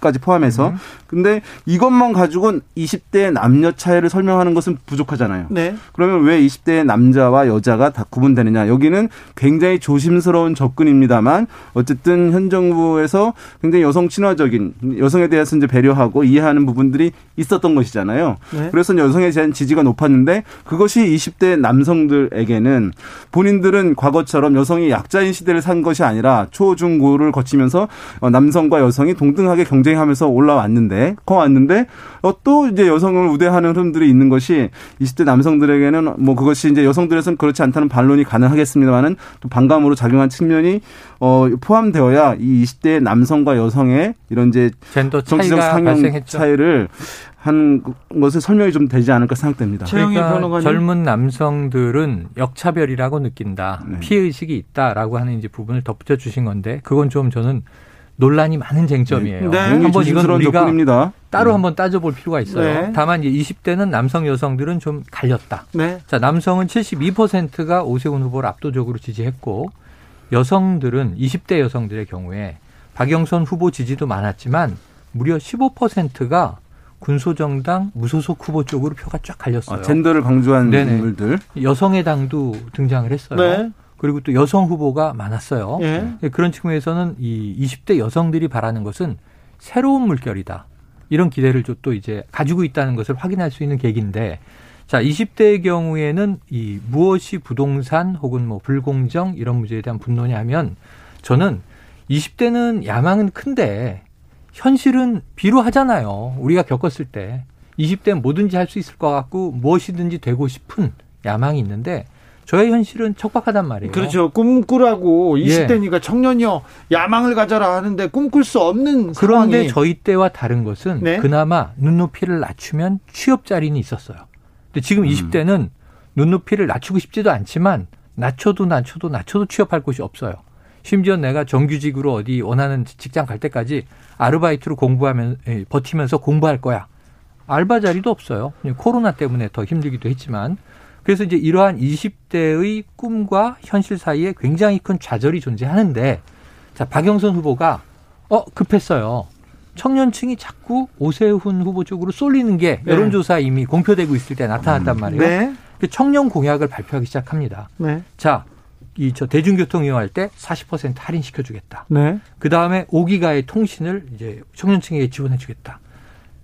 까지 포함해서. 음. 근데 이것만 가지고는 20대 남녀 차이를 설명하는 것은 부족하잖아요. 네. 그러면 왜 20대 남자와 여자가 다 구분되느냐? 여기는 굉장히 조심스러운 접근입니다만 어쨌든 현 정부에서 굉장히 여성 친화적인 여성에 대해서 이제 배려하고 이해하는 부분들이 있었던 것이잖아요. 네. 그래서 여성에 대한 지지가 높았는데 그것이 20대 남성들에게는 본인들은 과거처럼 여성이 약자인 시대를 산 것이 아니라 초, 중, 고를 거치면서 남성과 여성이 동등하게 경쟁 경쟁하면서 올라왔는데 커 왔는데 어, 또 이제 여성을 우대하는 흐름들이 있는 것이 20대 남성들에게는 뭐 그것이 이제 여성들에서는 그렇지 않다는 반론이 가능하겠습니다만은 또 반감으로 작용한 측면이 어 포함되어야 이 20대 남성과 여성의 이런 이제 젠더 정치적 상향 발생했죠. 차이를 한 것을 설명이 좀 되지 않을까 생각됩니다. 그러니까 젊은 남성들은 역차별이라고 느낀다, 네. 피해 의식이 있다라고 하는 이제 부분을 덧붙여 주신 건데 그건 좀 저는 논란이 많은 쟁점이에요. 네. 한번 이건 우리가 접근입니다. 따로 네. 한번 따져볼 필요가 있어요. 네. 다만 이제 20대는 남성 여성들은 좀 갈렸다. 네. 자 남성은 72%가 오세훈 후보를 압도적으로 지지했고 여성들은 20대 여성들의 경우에 박영선 후보 지지도 많았지만 무려 15%가 군소정당 무소속 후보 쪽으로 표가 쫙 갈렸어요. 아, 젠더를 강조한 네네. 인물들. 여성의 당도 등장을 했어요. 네. 그리고 또 여성 후보가 많았어요. 예. 예 그런 측면에서는 이 20대 여성들이 바라는 것은 새로운 물결이다. 이런 기대를 또 이제 가지고 있다는 것을 확인할 수 있는 계기인데 자, 20대의 경우에는 이 무엇이 부동산 혹은 뭐 불공정 이런 문제에 대한 분노냐면 저는 20대는 야망은 큰데 현실은 비루하잖아요. 우리가 겪었을 때 20대는 뭐든지 할 수 있을 것 같고 무엇이든지 되고 싶은 야망이 있는데 저의 현실은 척박하단 말이에요. 그렇죠. 꿈꾸라고 20대니까 예. 청년이요 야망을 가져라 하는데 꿈꿀 수 없는 그런데 상황이. 저희 때와 다른 것은 네? 그나마 눈높이를 낮추면 취업 자리는 있었어요. 근데 지금 음. 20대는 눈높이를 낮추고 싶지도 않지만 낮춰도 낮춰도 낮춰도 취업할 곳이 없어요. 심지어 내가 정규직으로 어디 원하는 직장 갈 때까지 아르바이트로 공부하면 예, 버티면서 공부할 거야. 알바 자리도 없어요. 코로나 때문에 더 힘들기도 했지만 그래서 이제 이러한 20대의 꿈과 현실 사이에 굉장히 큰 좌절이 존재하는데 자, 박영선 후보가 어, 급했어요. 청년층이 자꾸 오세훈 후보 쪽으로 쏠리는 게 네. 여론조사 이미 공표되고 있을 때 나타났단 음. 말이에요. 네. 그 청년 공약을 발표하기 시작합니다. 네. 자, 이 저 대중교통 이용할 때 40% 할인 시켜주겠다. 네. 그 다음에 5기가의 통신을 이제 청년층에게 지원해주겠다.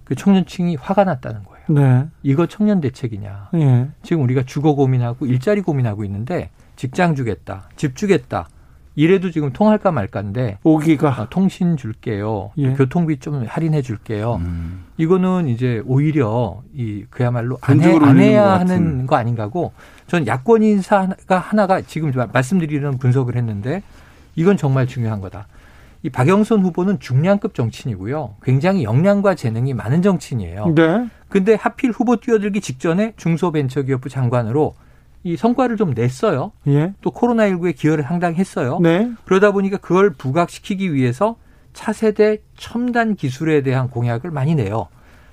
그 청년층이 화가 났다는 거예요. 네. 이거 청년 대책이냐. 네. 지금 우리가 주거 고민하고 일자리 고민하고 있는데 직장 주겠다, 집 주겠다. 이래도 지금 통할까 말까인데 오기가 아, 통신 줄게요. 예. 교통비 좀 할인해 줄게요. 음. 이거는 이제 오히려 이 그야말로 안, 해, 안 해야 하는 거 아닌가고 전 야권 인사가 하나가 지금 말씀드리는 분석을 했는데 이건 정말 중요한 거다. 이 박영선 후보는 중량급 정치인이고요. 굉장히 역량과 재능이 많은 정치인이에요. 네. 근데 하필 후보 뛰어들기 직전에 중소벤처기업부 장관으로 이 성과를 좀 냈어요. 예. 또 코로나19에 기여를 상당히 했어요. 네. 그러다 보니까 그걸 부각시키기 위해서 차세대 첨단 기술에 대한 공약을 많이 내요.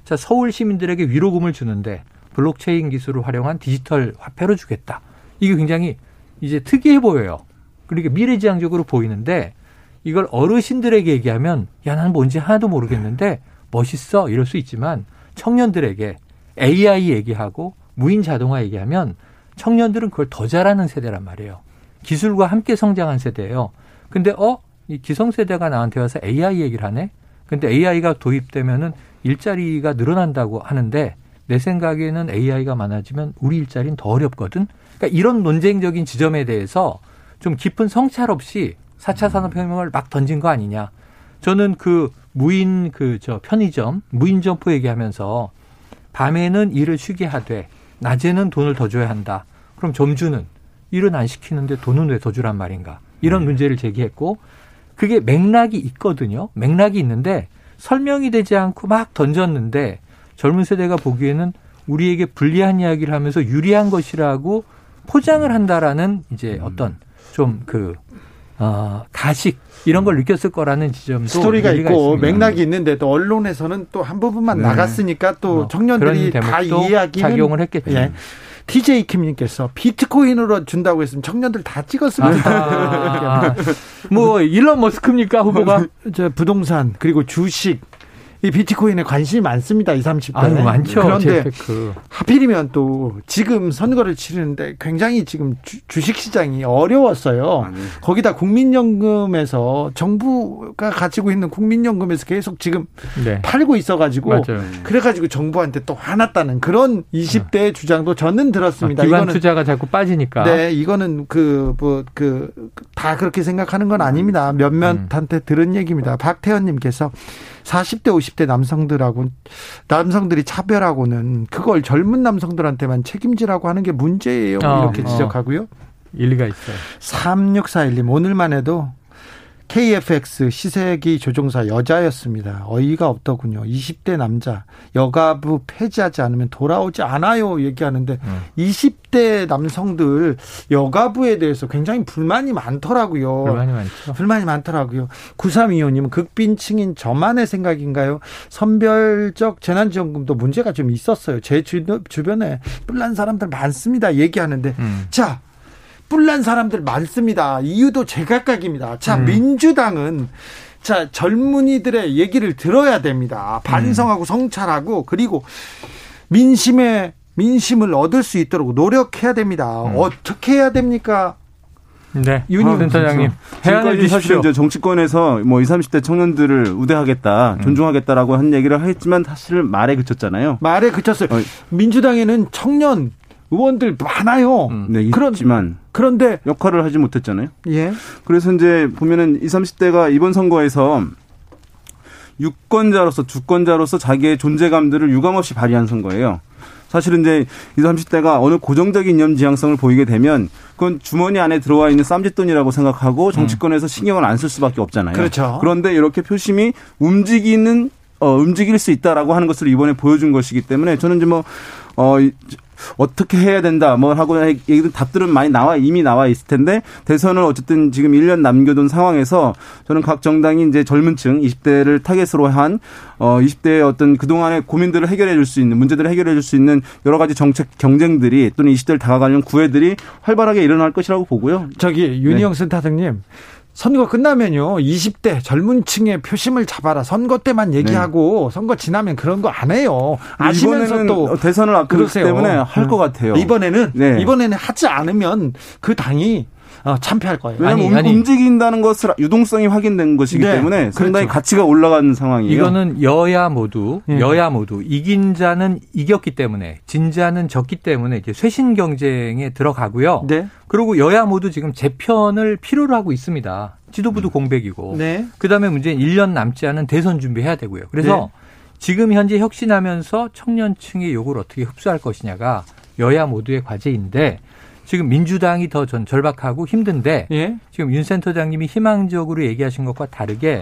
자, 서울 시민들에게 위로금을 주는데 블록체인 기술을 활용한 디지털 화폐로 주겠다. 이게 굉장히 이제 특이해 보여요. 그러니까 미래지향적으로 보이는데 이걸 어르신들에게 얘기하면 야 나는 뭔지 하나도 모르겠는데 멋있어 이럴 수 있지만 청년들에게 AI 얘기하고 무인 자동화 얘기하면 청년들은 그걸 더 잘하는 세대란 말이에요. 기술과 함께 성장한 세대예요. 근데 어? 이 기성세대가 나한테 와서 AI 얘기를 하네? 근데 AI가 도입되면은 일자리가 늘어난다고 하는데 내 생각에는 AI가 많아지면 우리 일자리는 더 어렵거든. 그러니까 이런 논쟁적인 지점에 대해서 좀 깊은 성찰 없이 4차 산업혁명을 막 던진 거 아니냐. 저는 그 무인 그 저 편의점, 무인 점포 얘기하면서 밤에는 일을 쉬게 하되 낮에는 돈을 더 줘야 한다. 그럼 점주는 일은 안 시키는데 돈은 왜 더 주란 말인가? 이런 음. 문제를 제기했고 그게 맥락이 있거든요. 맥락이 있는데 설명이 되지 않고 막 던졌는데 젊은 세대가 보기에는 우리에게 불리한 이야기를 하면서 유리한 것이라고 포장을 한다라는 이제 음. 어떤 좀그 어, 가식 이런 걸 느꼈을 거라는 지점도 스토리가 있고 있습니다. 맥락이 있는데 또 언론에서는 또 한 부분만 네. 나갔으니까 또뭐 청년들이 다 이야기는 작용을 했겠죠. 예. TJ 킴님께서 비트코인으로 준다고 했으면 청년들 다 찍었습니다. 아, 아, [laughs] 뭐 일론 머스크입니까 후보가? 저 부동산 그리고 주식 이 비트코인에 관심이 많습니다. 20, 30대. 아 많죠. 그런데 재테크. 하필이면 또 지금 선거를 치르는데 굉장히 지금 주, 식 시장이 어려웠어요. 아니. 거기다 국민연금에서 정부가 가지고 있는 국민연금에서 계속 지금 네. 팔고 있어가지고 그래가지고 정부한테 또 화났다는 그런 20대의 어. 주장도 저는 들었습니다. 아, 기관 이거는 투자가 자꾸 빠지니까. 네, 이거는 그 뭐 그 다 그렇게 생각하는 건 아닙니다. 몇몇한테 음. 들은 얘기입니다. 박태현님께서 40대, 50대 남성들하고 남성들이 차별하고는 그걸 젊은 남성들한테만 책임지라고 하는 게 문제예요. 어, 이렇게 어. 지적하고요. 어. 일리가 있어요. 3641님 오늘만 해도 KFX 시세기 조종사 여자였습니다. 어이가 없더군요. 20대 남자 여가부 폐지하지 않으면 돌아오지 않아요 얘기하는데 음. 20대 남성들 여가부에 대해서 굉장히 불만이 많더라고요. 불만이 많죠. 불만이 많더라고요. 9325님은 극빈층인 저만의 생각인가요? 선별적 재난지원금도 문제가 좀 있었어요. 제 주변에 뿔난 사람들 많습니다. 얘기하는데 음. 자 뿔난 사람들 많습니다. 이유도 제각각입니다. 자, 음. 민주당은 자, 젊은이들의 얘기를 들어야 됩니다. 반성하고 음. 성찰하고 그리고 민심의 민심을 얻을 수 있도록 노력해야 됩니다. 음. 어떻게 해야 됩니까? 네. 윤희 센터장님. 해안해 사실 이제 정치권에서 뭐 20, 30대 청년들을 우대하겠다, 음. 존중하겠다라고 한 얘기를 했지만 사실 말에 그쳤잖아요. 말에 그쳤어요. 어. 민주당에는 청년 의원들 많아요. 음. 네, 있지만 그런, 데 역할을 하지 못했잖아요. 예. 그래서 이제 보면은 20, 30대가 이번 선거에서 유권자로서 주권자로서 자기의 존재감들을 유감없이 발휘한 선거예요. 사실은 이제 20, 30대가 어느 고정적인 이념 지향성을 보이게 되면 그건 주머니 안에 들어와 있는 쌈짓돈이라고 생각하고 정치권에서 신경을 안 쓸 수밖에 없잖아요. 그렇죠. 그런데 이렇게 표심이 움직이는 어, 움직일 수 있다라고 하는 것을 이번에 보여준 것이기 때문에 저는 이제 뭐, 어, 어떻게 해야 된다 뭐 하고 얘기들 답들은 많이 나와 이미 나와 있을 텐데 대선을 어쨌든 지금 1년 남겨둔 상황에서 저는 각 정당이 이제 젊은 층 20대를 타겟으로 한 어, 20대의 어떤 그동안의 고민들을 해결해 줄 수 있는 문제들을 해결해 줄 수 있는 여러 가지 정책 경쟁들이 또는 20대를 다가가는 구애들이 활발하게 일어날 것이라고 보고요. 저기 윤희영 네. 센터장님 선거 끝나면요 20대 젊은 층의 표심을 잡아라 선거 때만 얘기하고 네. 선거 지나면 그런 거 안 해요 아시면서 또 대선을 앞두기 때문에 할것 음. 같아요 이번에는 네. 이번에는 하지 않으면 그 당이 어, 참패할 거예요. 왜냐하면 아니, 아니. 움직인다는 것을 유동성이 확인된 것이기 네, 때문에 상당히 그렇죠. 가치가 올라가는 상황이에요. 이거는 여야 모두 네. 여야 모두 이긴 자는 이겼기 때문에 진 자는 졌기 때문에 이제 쇄신 경쟁에 들어가고요. 네. 그리고 여야 모두 지금 재편을 필요로 하고 있습니다. 지도부도 음. 공백이고. 네. 그다음에 문제는 1년 남지 않은 대선 준비해야 되고요. 그래서 네. 지금 현재 혁신하면서 청년층의 요구를 어떻게 흡수할 것이냐가 여야 모두의 과제인데 지금 민주당이 더 전 절박하고 힘든데 예? 지금 윤 센터장님이 희망적으로 얘기하신 것과 다르게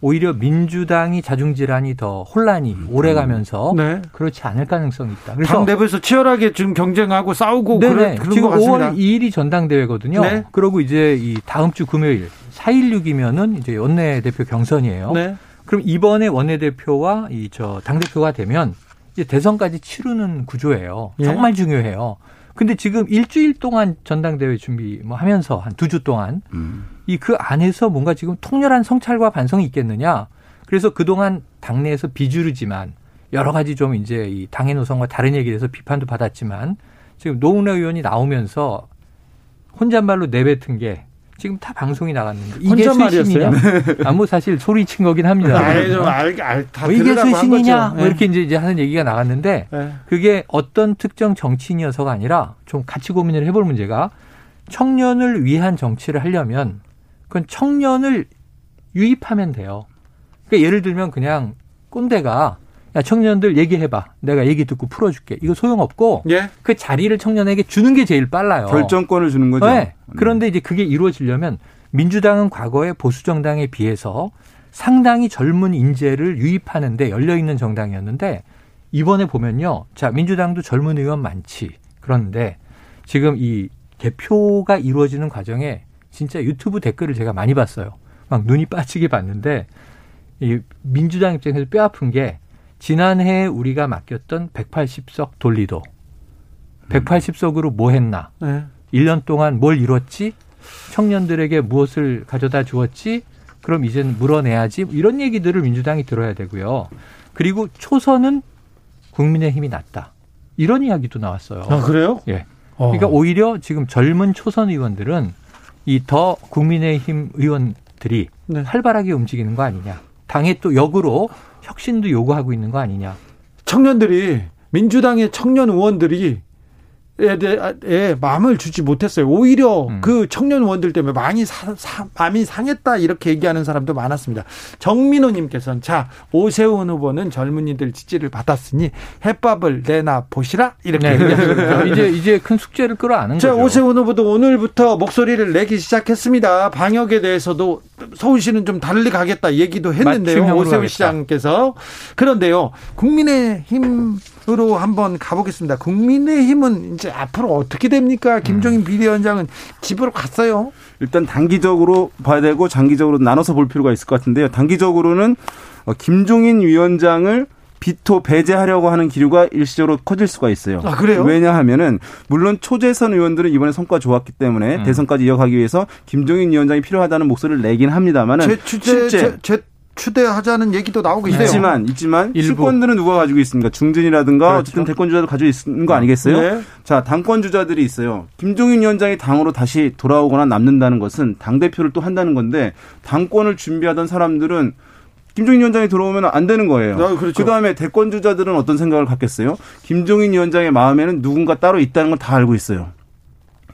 오히려 민주당이 자중질환이 더 혼란이 음. 오래가면서 네. 그렇지 않을 가능성이 있다. 그래서 당 내부에서 치열하게 지금 경쟁하고 싸우고 네네. 그런, 지금 5월 2일이 전당대회거든요. 네. 그리고 이제 이 다음 주 금요일 4.16이면은 이제 원내대표 경선이에요. 네. 그럼 이번에 원내대표와 이 저 당 대표가 되면 이제 대선까지 치르는 구조예요. 예. 정말 중요해요. 근데 지금 일주일 동안 전당대회 준비 뭐 하면서 한 두 주 동안 음. 이그 안에서 뭔가 지금 통렬한 성찰과 반성이 있겠느냐. 그래서 그동안 당내에서 비주류지만 여러 가지 좀 이제 이 당의 노선과 다른 얘기에 대해서 비판도 받았지만 지금 노웅래 의원이 나오면서 혼잣말로 내뱉은 게 지금 다 방송이 나갔는데 이게 쇄신이냐? 아, 뭐 사실 소리친 거긴 합니다. 아, 좀 알, 알, 다 뭐 이게 쇄신이냐? 뭐 이렇게 이제 하는 얘기가 나갔는데 네. 그게 어떤 특정 정치인이어서가 아니라 좀 같이 고민을 해볼 문제가 청년을 위한 정치를 하려면 그건 청년을 유입하면 돼요. 그러니까 예를 들면 그냥 꼰대가 야 청년들 얘기해봐. 내가 얘기 듣고 풀어줄게. 이거 소용없고 예? 그 자리를 청년에게 주는 게 제일 빨라요. 결정권을 주는 거죠. 네. 그런데 이제 그게 이루어지려면 민주당은 과거에 보수 정당에 비해서 상당히 젊은 인재를 유입하는데 열려 있는 정당이었는데 이번에 보면요. 자 민주당도 젊은 의원 많지. 그런데 지금 이 개표가 이루어지는 과정에 진짜 유튜브 댓글을 제가 많이 봤어요. 막 눈이 빠지게 봤는데 이 민주당 입장에서 뼈 아픈 게 지난해 우리가 맡겼던 180석 돌리도 180석으로 뭐 했나? 네. 1년 동안 뭘 이뤘지? 청년들에게 무엇을 가져다 주었지? 그럼 이제는 물어내야지. 이런 얘기들을 민주당이 들어야 되고요. 그리고 초선은 국민의힘이 낫다. 이런 이야기도 나왔어요. 아, 그래요? 예. 어. 그러니까 오히려 지금 젊은 초선 의원들은 이 더 국민의힘 의원들이 네. 활발하게 움직이는 거 아니냐. 당에 또 역으로 혁신도 요구하고 있는 거 아니냐. 청년들이 민주당의 청년 의원들이 에 대해 마음을 주지 못했어요. 오히려 음. 그 청년 의원들 때문에 많이 사, 사, 마음이 상했다 이렇게 얘기하는 사람도 많았습니다. 정민호님께서는 자 오세훈 후보는 젊은이들 지지를 받았으니 해법을 내나 보시라 이렇게 네, 얘기하셨습니다. [laughs] 이제 이제 큰 숙제를 끌어안은 자, 거죠. 오세훈 후보도 오늘부터 목소리를 내기 시작했습니다. 방역에 대해서도 서울시는 좀 달리 가겠다 얘기도 했는데요. 오세훈 시장께서 그런데요 국민의힘 으로 한번 가보겠습니다. 국민의힘은 이제 앞으로 어떻게 됩니까? 김종인 음. 비대위원장은 집으로 갔어요. 일단 단기적으로 봐야 되고 장기적으로 나눠서 볼 필요가 있을 것 같은데요. 단기적으로는 어, 김종인 위원장을 비토 배제하려고 하는 기류가 일시적으로 커질 수가 있어요. 아, 그래요? 왜냐하면은 물론 초재선 의원들은 이번에 성과 좋았기 때문에 음. 대선까지 이어가기 위해서 김종인 위원장이 필요하다는 목소리를 내긴 합니다만은 제 주제, 실제 제, 제 추대하자는 얘기도 나오고 있어요. 있지만 있지만 일부. 실권들은 누가 가지고 있습니까? 중진이라든가 그렇죠. 어쨌든 대권 주자들 가지고 있는 거 아니겠어요? 네. 자 당권 주자들이 있어요. 김종인 위원장이 당으로 다시 돌아오거나 남는다는 것은 당 대표를 또 한다는 건데 당권을 준비하던 사람들은 김종인 위원장이 들어오면 안 되는 거예요. 아, 그렇죠. 그다음에 대권 주자들은 어떤 생각을 갖겠어요? 김종인 위원장의 마음에는 누군가 따로 있다는 걸 다 알고 있어요.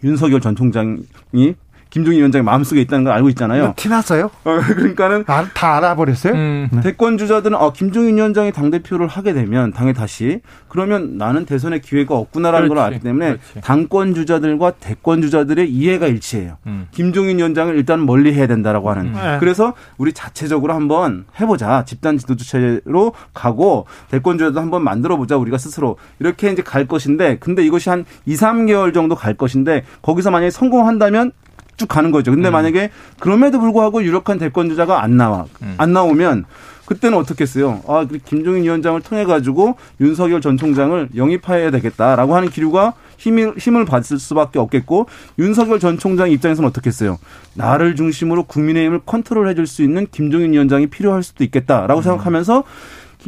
윤석열 전 총장이 김종인 위원장의 마음속에 있다는 걸 알고 있잖아요. 티났어요? 어, 그러니까는 아, 다 알아버렸어요? 음. 네. 대권 주자들은 어, 김종인 위원장이 당 대표를 하게 되면 당에 다시 그러면 나는 대선의 기회가 없구나라는 그렇지. 걸 알기 때문에 그렇지. 당권 주자들과 대권 주자들의 이해가 일치해요. 음. 김종인 위원장을 일단 멀리 해야 된다라고 하는. 음. 네. 그래서 우리 자체적으로 한번 해보자. 집단 지도주체로 가고 대권 주자도 한번 만들어 보자. 우리가 스스로 이렇게 이제 갈 것인데 근데 이것이 한 2, 3개월 정도 갈 것인데 거기서 만약에 성공한다면 쭉 가는 거죠. 근데 음. 만약에 그럼에도 불구하고 유력한 대권 주자가 안 나와 음. 안 나오면 그때는 어떻게 했어요? 아, 김종인 위원장을 통해 가지고 윤석열 전 총장을 영입해야 되겠다라고 하는 기류가 힘을 힘을 받을 수밖에 없겠고 윤석열 전 총장 입장에서는 어떻겠어요? 나를 중심으로 국민의힘을 컨트롤해 줄 수 있는 김종인 위원장이 필요할 수도 있겠다라고 음. 생각하면서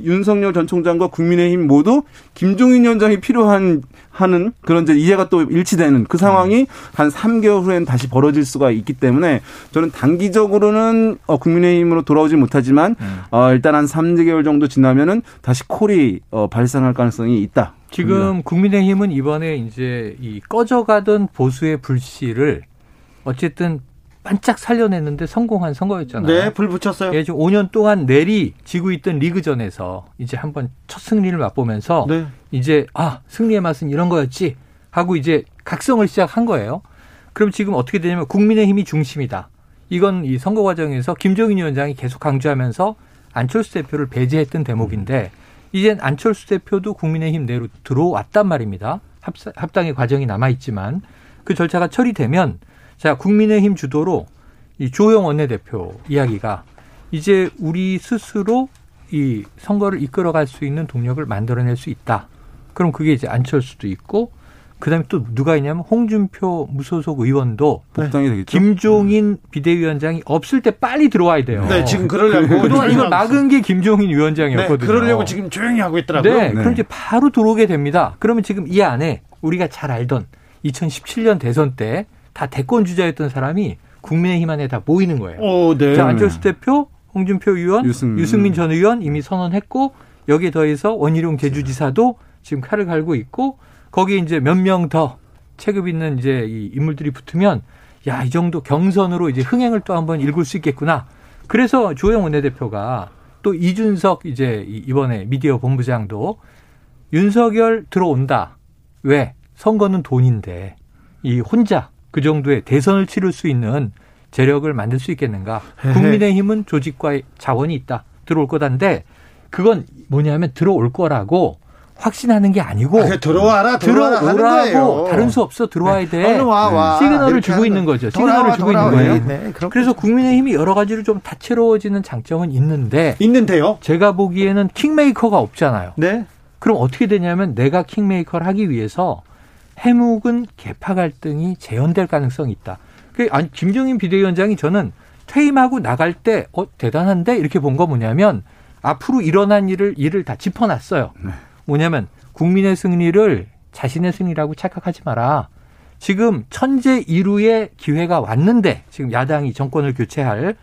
윤석열 전 총장과 국민의힘 모두 김종인 위원장이 필요한 하는 그런 이제 이해가 또 일치되는 그 상황이 한 3개월 후에는 다시 벌어질 수가 있기 때문에 저는 단기적으로는 어, 국민의힘으로 돌아오지 못하지만 음. 어, 일단 한 3개월 정도 지나면은 다시 콜이 어, 발생할 가능성이 있다. 지금 국민의힘은 이번에 이제 이 꺼져가던 보수의 불씨를 어쨌든 반짝 살려냈는데 성공한 선거였잖아요. 네, 불 붙였어요. 예, 지금 5년 동안 내리 지고 있던 리그전에서 이제 한번 첫 승리를 맛보면서 네. 이제 아 승리의 맛은 이런 거였지 하고 이제 각성을 시작한 거예요. 그럼 지금 어떻게 되냐면 국민의힘이 중심이다. 이건 이 선거 과정에서 김종인 위원장이 계속 강조하면서 안철수 대표를 배제했던 대목인데 이젠 안철수 대표도 국민의힘 내로 들어왔단 말입니다. 합당의 과정이 남아 있지만 그 절차가 처리되면 자, 국민의힘 주도로 이 조영 원내대표 이야기가 이제 우리 스스로 이 선거를 이끌어갈 수 있는 동력을 만들어낼 수 있다. 그럼 그게 이제 안철수도 있고 그다음에 또 누가 있냐면 홍준표 무소속 의원도 복당이 되겠죠. 김종인 비대위원장이 없을 때 빨리 들어와야 돼요. 네, 지금 그러려고 [laughs] 그동안 이걸 막은 게 김종인 위원장이었거든요. 네, 그러려고 지금 조용히 하고 있더라고요. 네, 네. 그럼 이제 바로 들어오게 됩니다. 그러면 지금 이 안에 우리가 잘 알던 2017년 대선 때 다 대권 주자였던 사람이 국민의힘 안에 다 모이는 거예요. 오, 네. 자, 안철수 대표, 홍준표 의원, 유승민. 유승민 전 의원 이미 선언했고 여기에 더해서 원희룡 제주지사도 지금 칼을 갈고 있고 거기에 이제 몇 명 더 체급 있는 이제 이 인물들이 붙으면 야, 이 정도 경선으로 이제 흥행을 또 한번 읽을 수 있겠구나. 그래서 조영 원내대표가 또 이준석 이제 이번에 미디어 본부장도 윤석열 들어온다. 왜? 선거는 돈인데 이 혼자 그 정도의 대선을 치를 수 있는 재력을 만들 수 있겠는가? 국민의힘은 조직과 자원이 있다. 들어올 거다인데 그건 뭐냐면 들어올 거라고 확신하는 게 아니고 아, 들어와라 들어오라고 다른 수 없어 들어와야 네. 돼. 와, 와. 시그널을 주고 있는 거죠. 시그널을 주고 있는 거예요. 네, 그래서 국민의힘이 여러 가지로 좀 다채로워지는 장점은 있는데 있는데요? 제가 보기에는 킹메이커가 없잖아요. 네. 그럼 어떻게 되냐면 내가 킹메이커를 하기 위해서 해묵은 개파 갈등이 재현될 가능성이 있다 그 아니 김종인 비대위원장이 저는 퇴임하고 나갈 때 어, 대단한데 이렇게 본 거 뭐냐면 앞으로 일어난 일을 일을 다 짚어놨어요. 네. 뭐냐면 국민의 승리를 자신의 승리라고 착각하지 마라. 지금 천재 이루의 기회가 왔는데 지금 야당이 정권을 교체할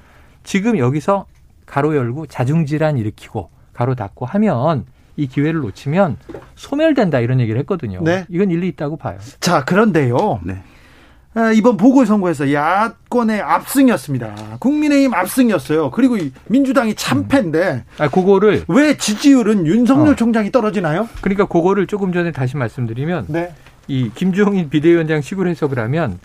지금 여기서 가로 열고 자중질환 일으키고 가로 닫고 하면 이 기회를 놓치면 소멸된다 이런 얘기를 했거든요. 네. 이건 일리 있다고 봐요. 자 그런데요. 네. 아, 이번 보궐선거에서 야권의 압승이었습니다. 국민의힘 압승이었어요. 그리고 민주당이 참패인데. 음. 아, 그거를. 왜 지지율은 윤석열 어. 총장이 떨어지나요? 그러니까 그거를 조금 전에 다시 말씀드리면. 네. 이 김종인 비대위원장 식으로 해석을 하면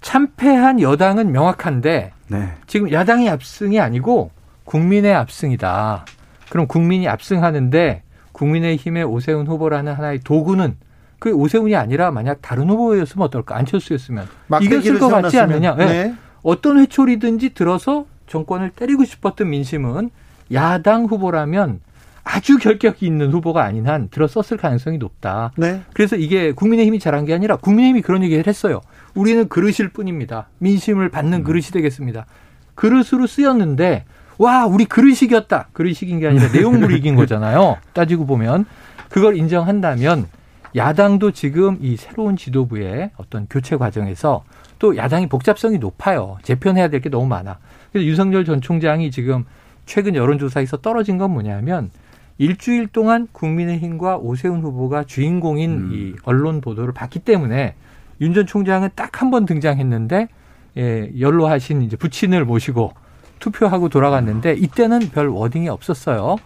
참패한 여당은 명확한데. 네. 지금 야당이 압승이 아니고 국민의 압승이다. 그럼 국민이 압승하는데 국민의힘의 오세훈 후보라는 하나의 도구는 그 오세훈이 아니라 만약 다른 후보였으면 어떨까? 안철수였으면 이겼을 것 같지 않느냐? 네. 네. 어떤 회초리든지 들어서 정권을 때리고 싶었던 민심은 야당 후보라면 아주 결격이 있는 후보가 아닌 한 들어섰을 가능성이 높다. 네. 그래서 이게 국민의힘이 잘한 게 아니라 국민의힘이 그런 얘기를 했어요. 우리는 그릇일 뿐입니다. 민심을 받는 음. 그릇이 되겠습니다. 그릇으로 쓰였는데 와 우리 그릇이 이겼다. 그릇이 이긴 게 아니라 내용물이 이긴 [laughs] 거잖아요. 따지고 보면 그걸 인정한다면 야당도 지금 이 새로운 지도부의 어떤 교체 과정에서 또 야당이 복잡성이 높아요. 재편해야 될 게 너무 많아. 그래서 윤석열 전 총장이 지금 최근 여론조사에서 떨어진 건 뭐냐면 일주일 동안 국민의힘과 오세훈 후보가 주인공인 음. 이 언론 보도를 봤기 때문에 윤 전 총장은 딱 한 번 등장했는데 예, 연로하신 이제 부친을 모시고 투표하고 돌아갔는데 이때는 별 워딩이 없었어요.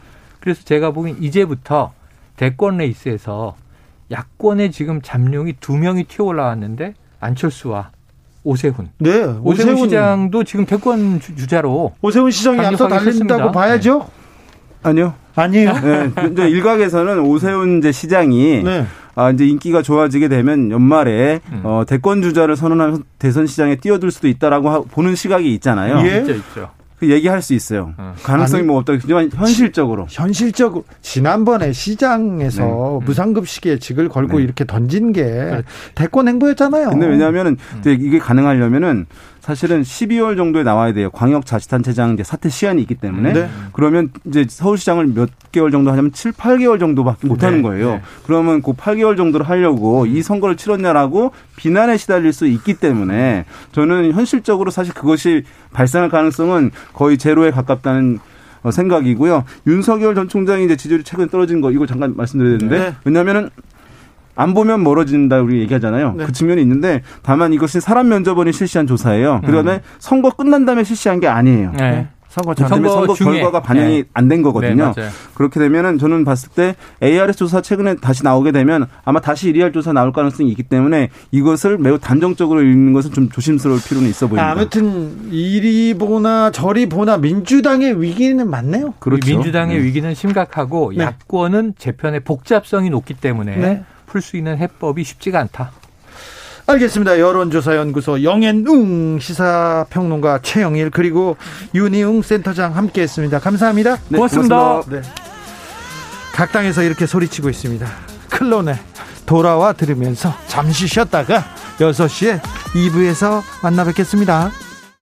그래서 제가 보기엔 이제부터 대권 레이스에서 야권에 지금 잠룡이 두 명이 튀어 올라왔는데 안철수와 오세훈. 네. 오세훈, 오세훈 시장도 지금 대권 주자로 오세훈 시장이 앞서 달린다고 봐야죠. 네. 아니요. 아니요. 네. [laughs] 이제 일각에서는 오세훈 이제 시장이 네. 아, 이제 인기가 좋아지게 되면 연말에 음. 어, 대권 주자를 선언하면 대선 시장에 뛰어들 수도 있다라고 하, 보는 시각이 있잖아요. 예. 있죠, 있죠. 그 얘기할 수 있어요. 어. 가능성이 아니, 뭐 없다. 하지만 현실적으로. 현실적으로 지난번에 시장에서 네. 음. 무상급식에 직을 걸고 네. 이렇게 던진 게. 대권 행보였잖아요. 근데 왜냐하면은 음. 이게 가능하려면은 사실은 12월 정도에 나와야 돼요. 광역 자치단체장 이제 사퇴 시한이 있기 때문에 네. 그러면 이제 서울시장을 몇 개월 정도 하냐면 7, 8개월 정도밖에 못 하는 네. 거예요. 네. 그러면 그 8개월 정도를 하려고 이 선거를 치렀냐라고 비난에 시달릴 수 있기 때문에 저는 현실적으로 사실 그것이 발생할 가능성은 거의 제로에 가깝다는 어, 생각이고요. 윤석열 전 총장이 이제 지지율이 최근에 떨어진 거 이거 잠깐 말씀드려야 되는데 네. 왜냐하면은 안 보면 멀어진다 우리 얘기하잖아요. 네. 그 측면이 있는데 다만 이것이 사람 면접원이 실시한 조사예요. 그다음에 음. 선거 끝난 다음에 실시한 게 아니에요. 네. 선거 전 선거, 선거 결과가 반영이 네. 안된 거거든요. 네, 그렇게 되면은 저는 봤을 때 ARS 조사 최근에 다시 나오게 되면 아마 다시 1위 조사 나올 가능성이 있기 때문에 이것을 매우 단정적으로 읽는 것은 좀 조심스러울 필요는 있어 보입니다. 아무튼 이리 보나 저리 보나 민주당의 위기는 맞네요. 그렇죠. 민주당의 네. 위기는 심각하고 네. 야권은 재편의 복잡성이 높기 때문에 네. 풀 수 있는 해법이 쉽지가 않다. 알겠습니다. 여론조사연구소 영앤웅 시사평론가 최영일 그리고 윤희웅 센터장 함께했습니다. 감사합니다. 네, 고맙습니다. 고맙습니다. 네. 각 당에서 이렇게 소리치고 있습니다. 클론의 돌아와 들으면서 잠시 쉬었다가 6시에 2부에서 만나 뵙겠습니다.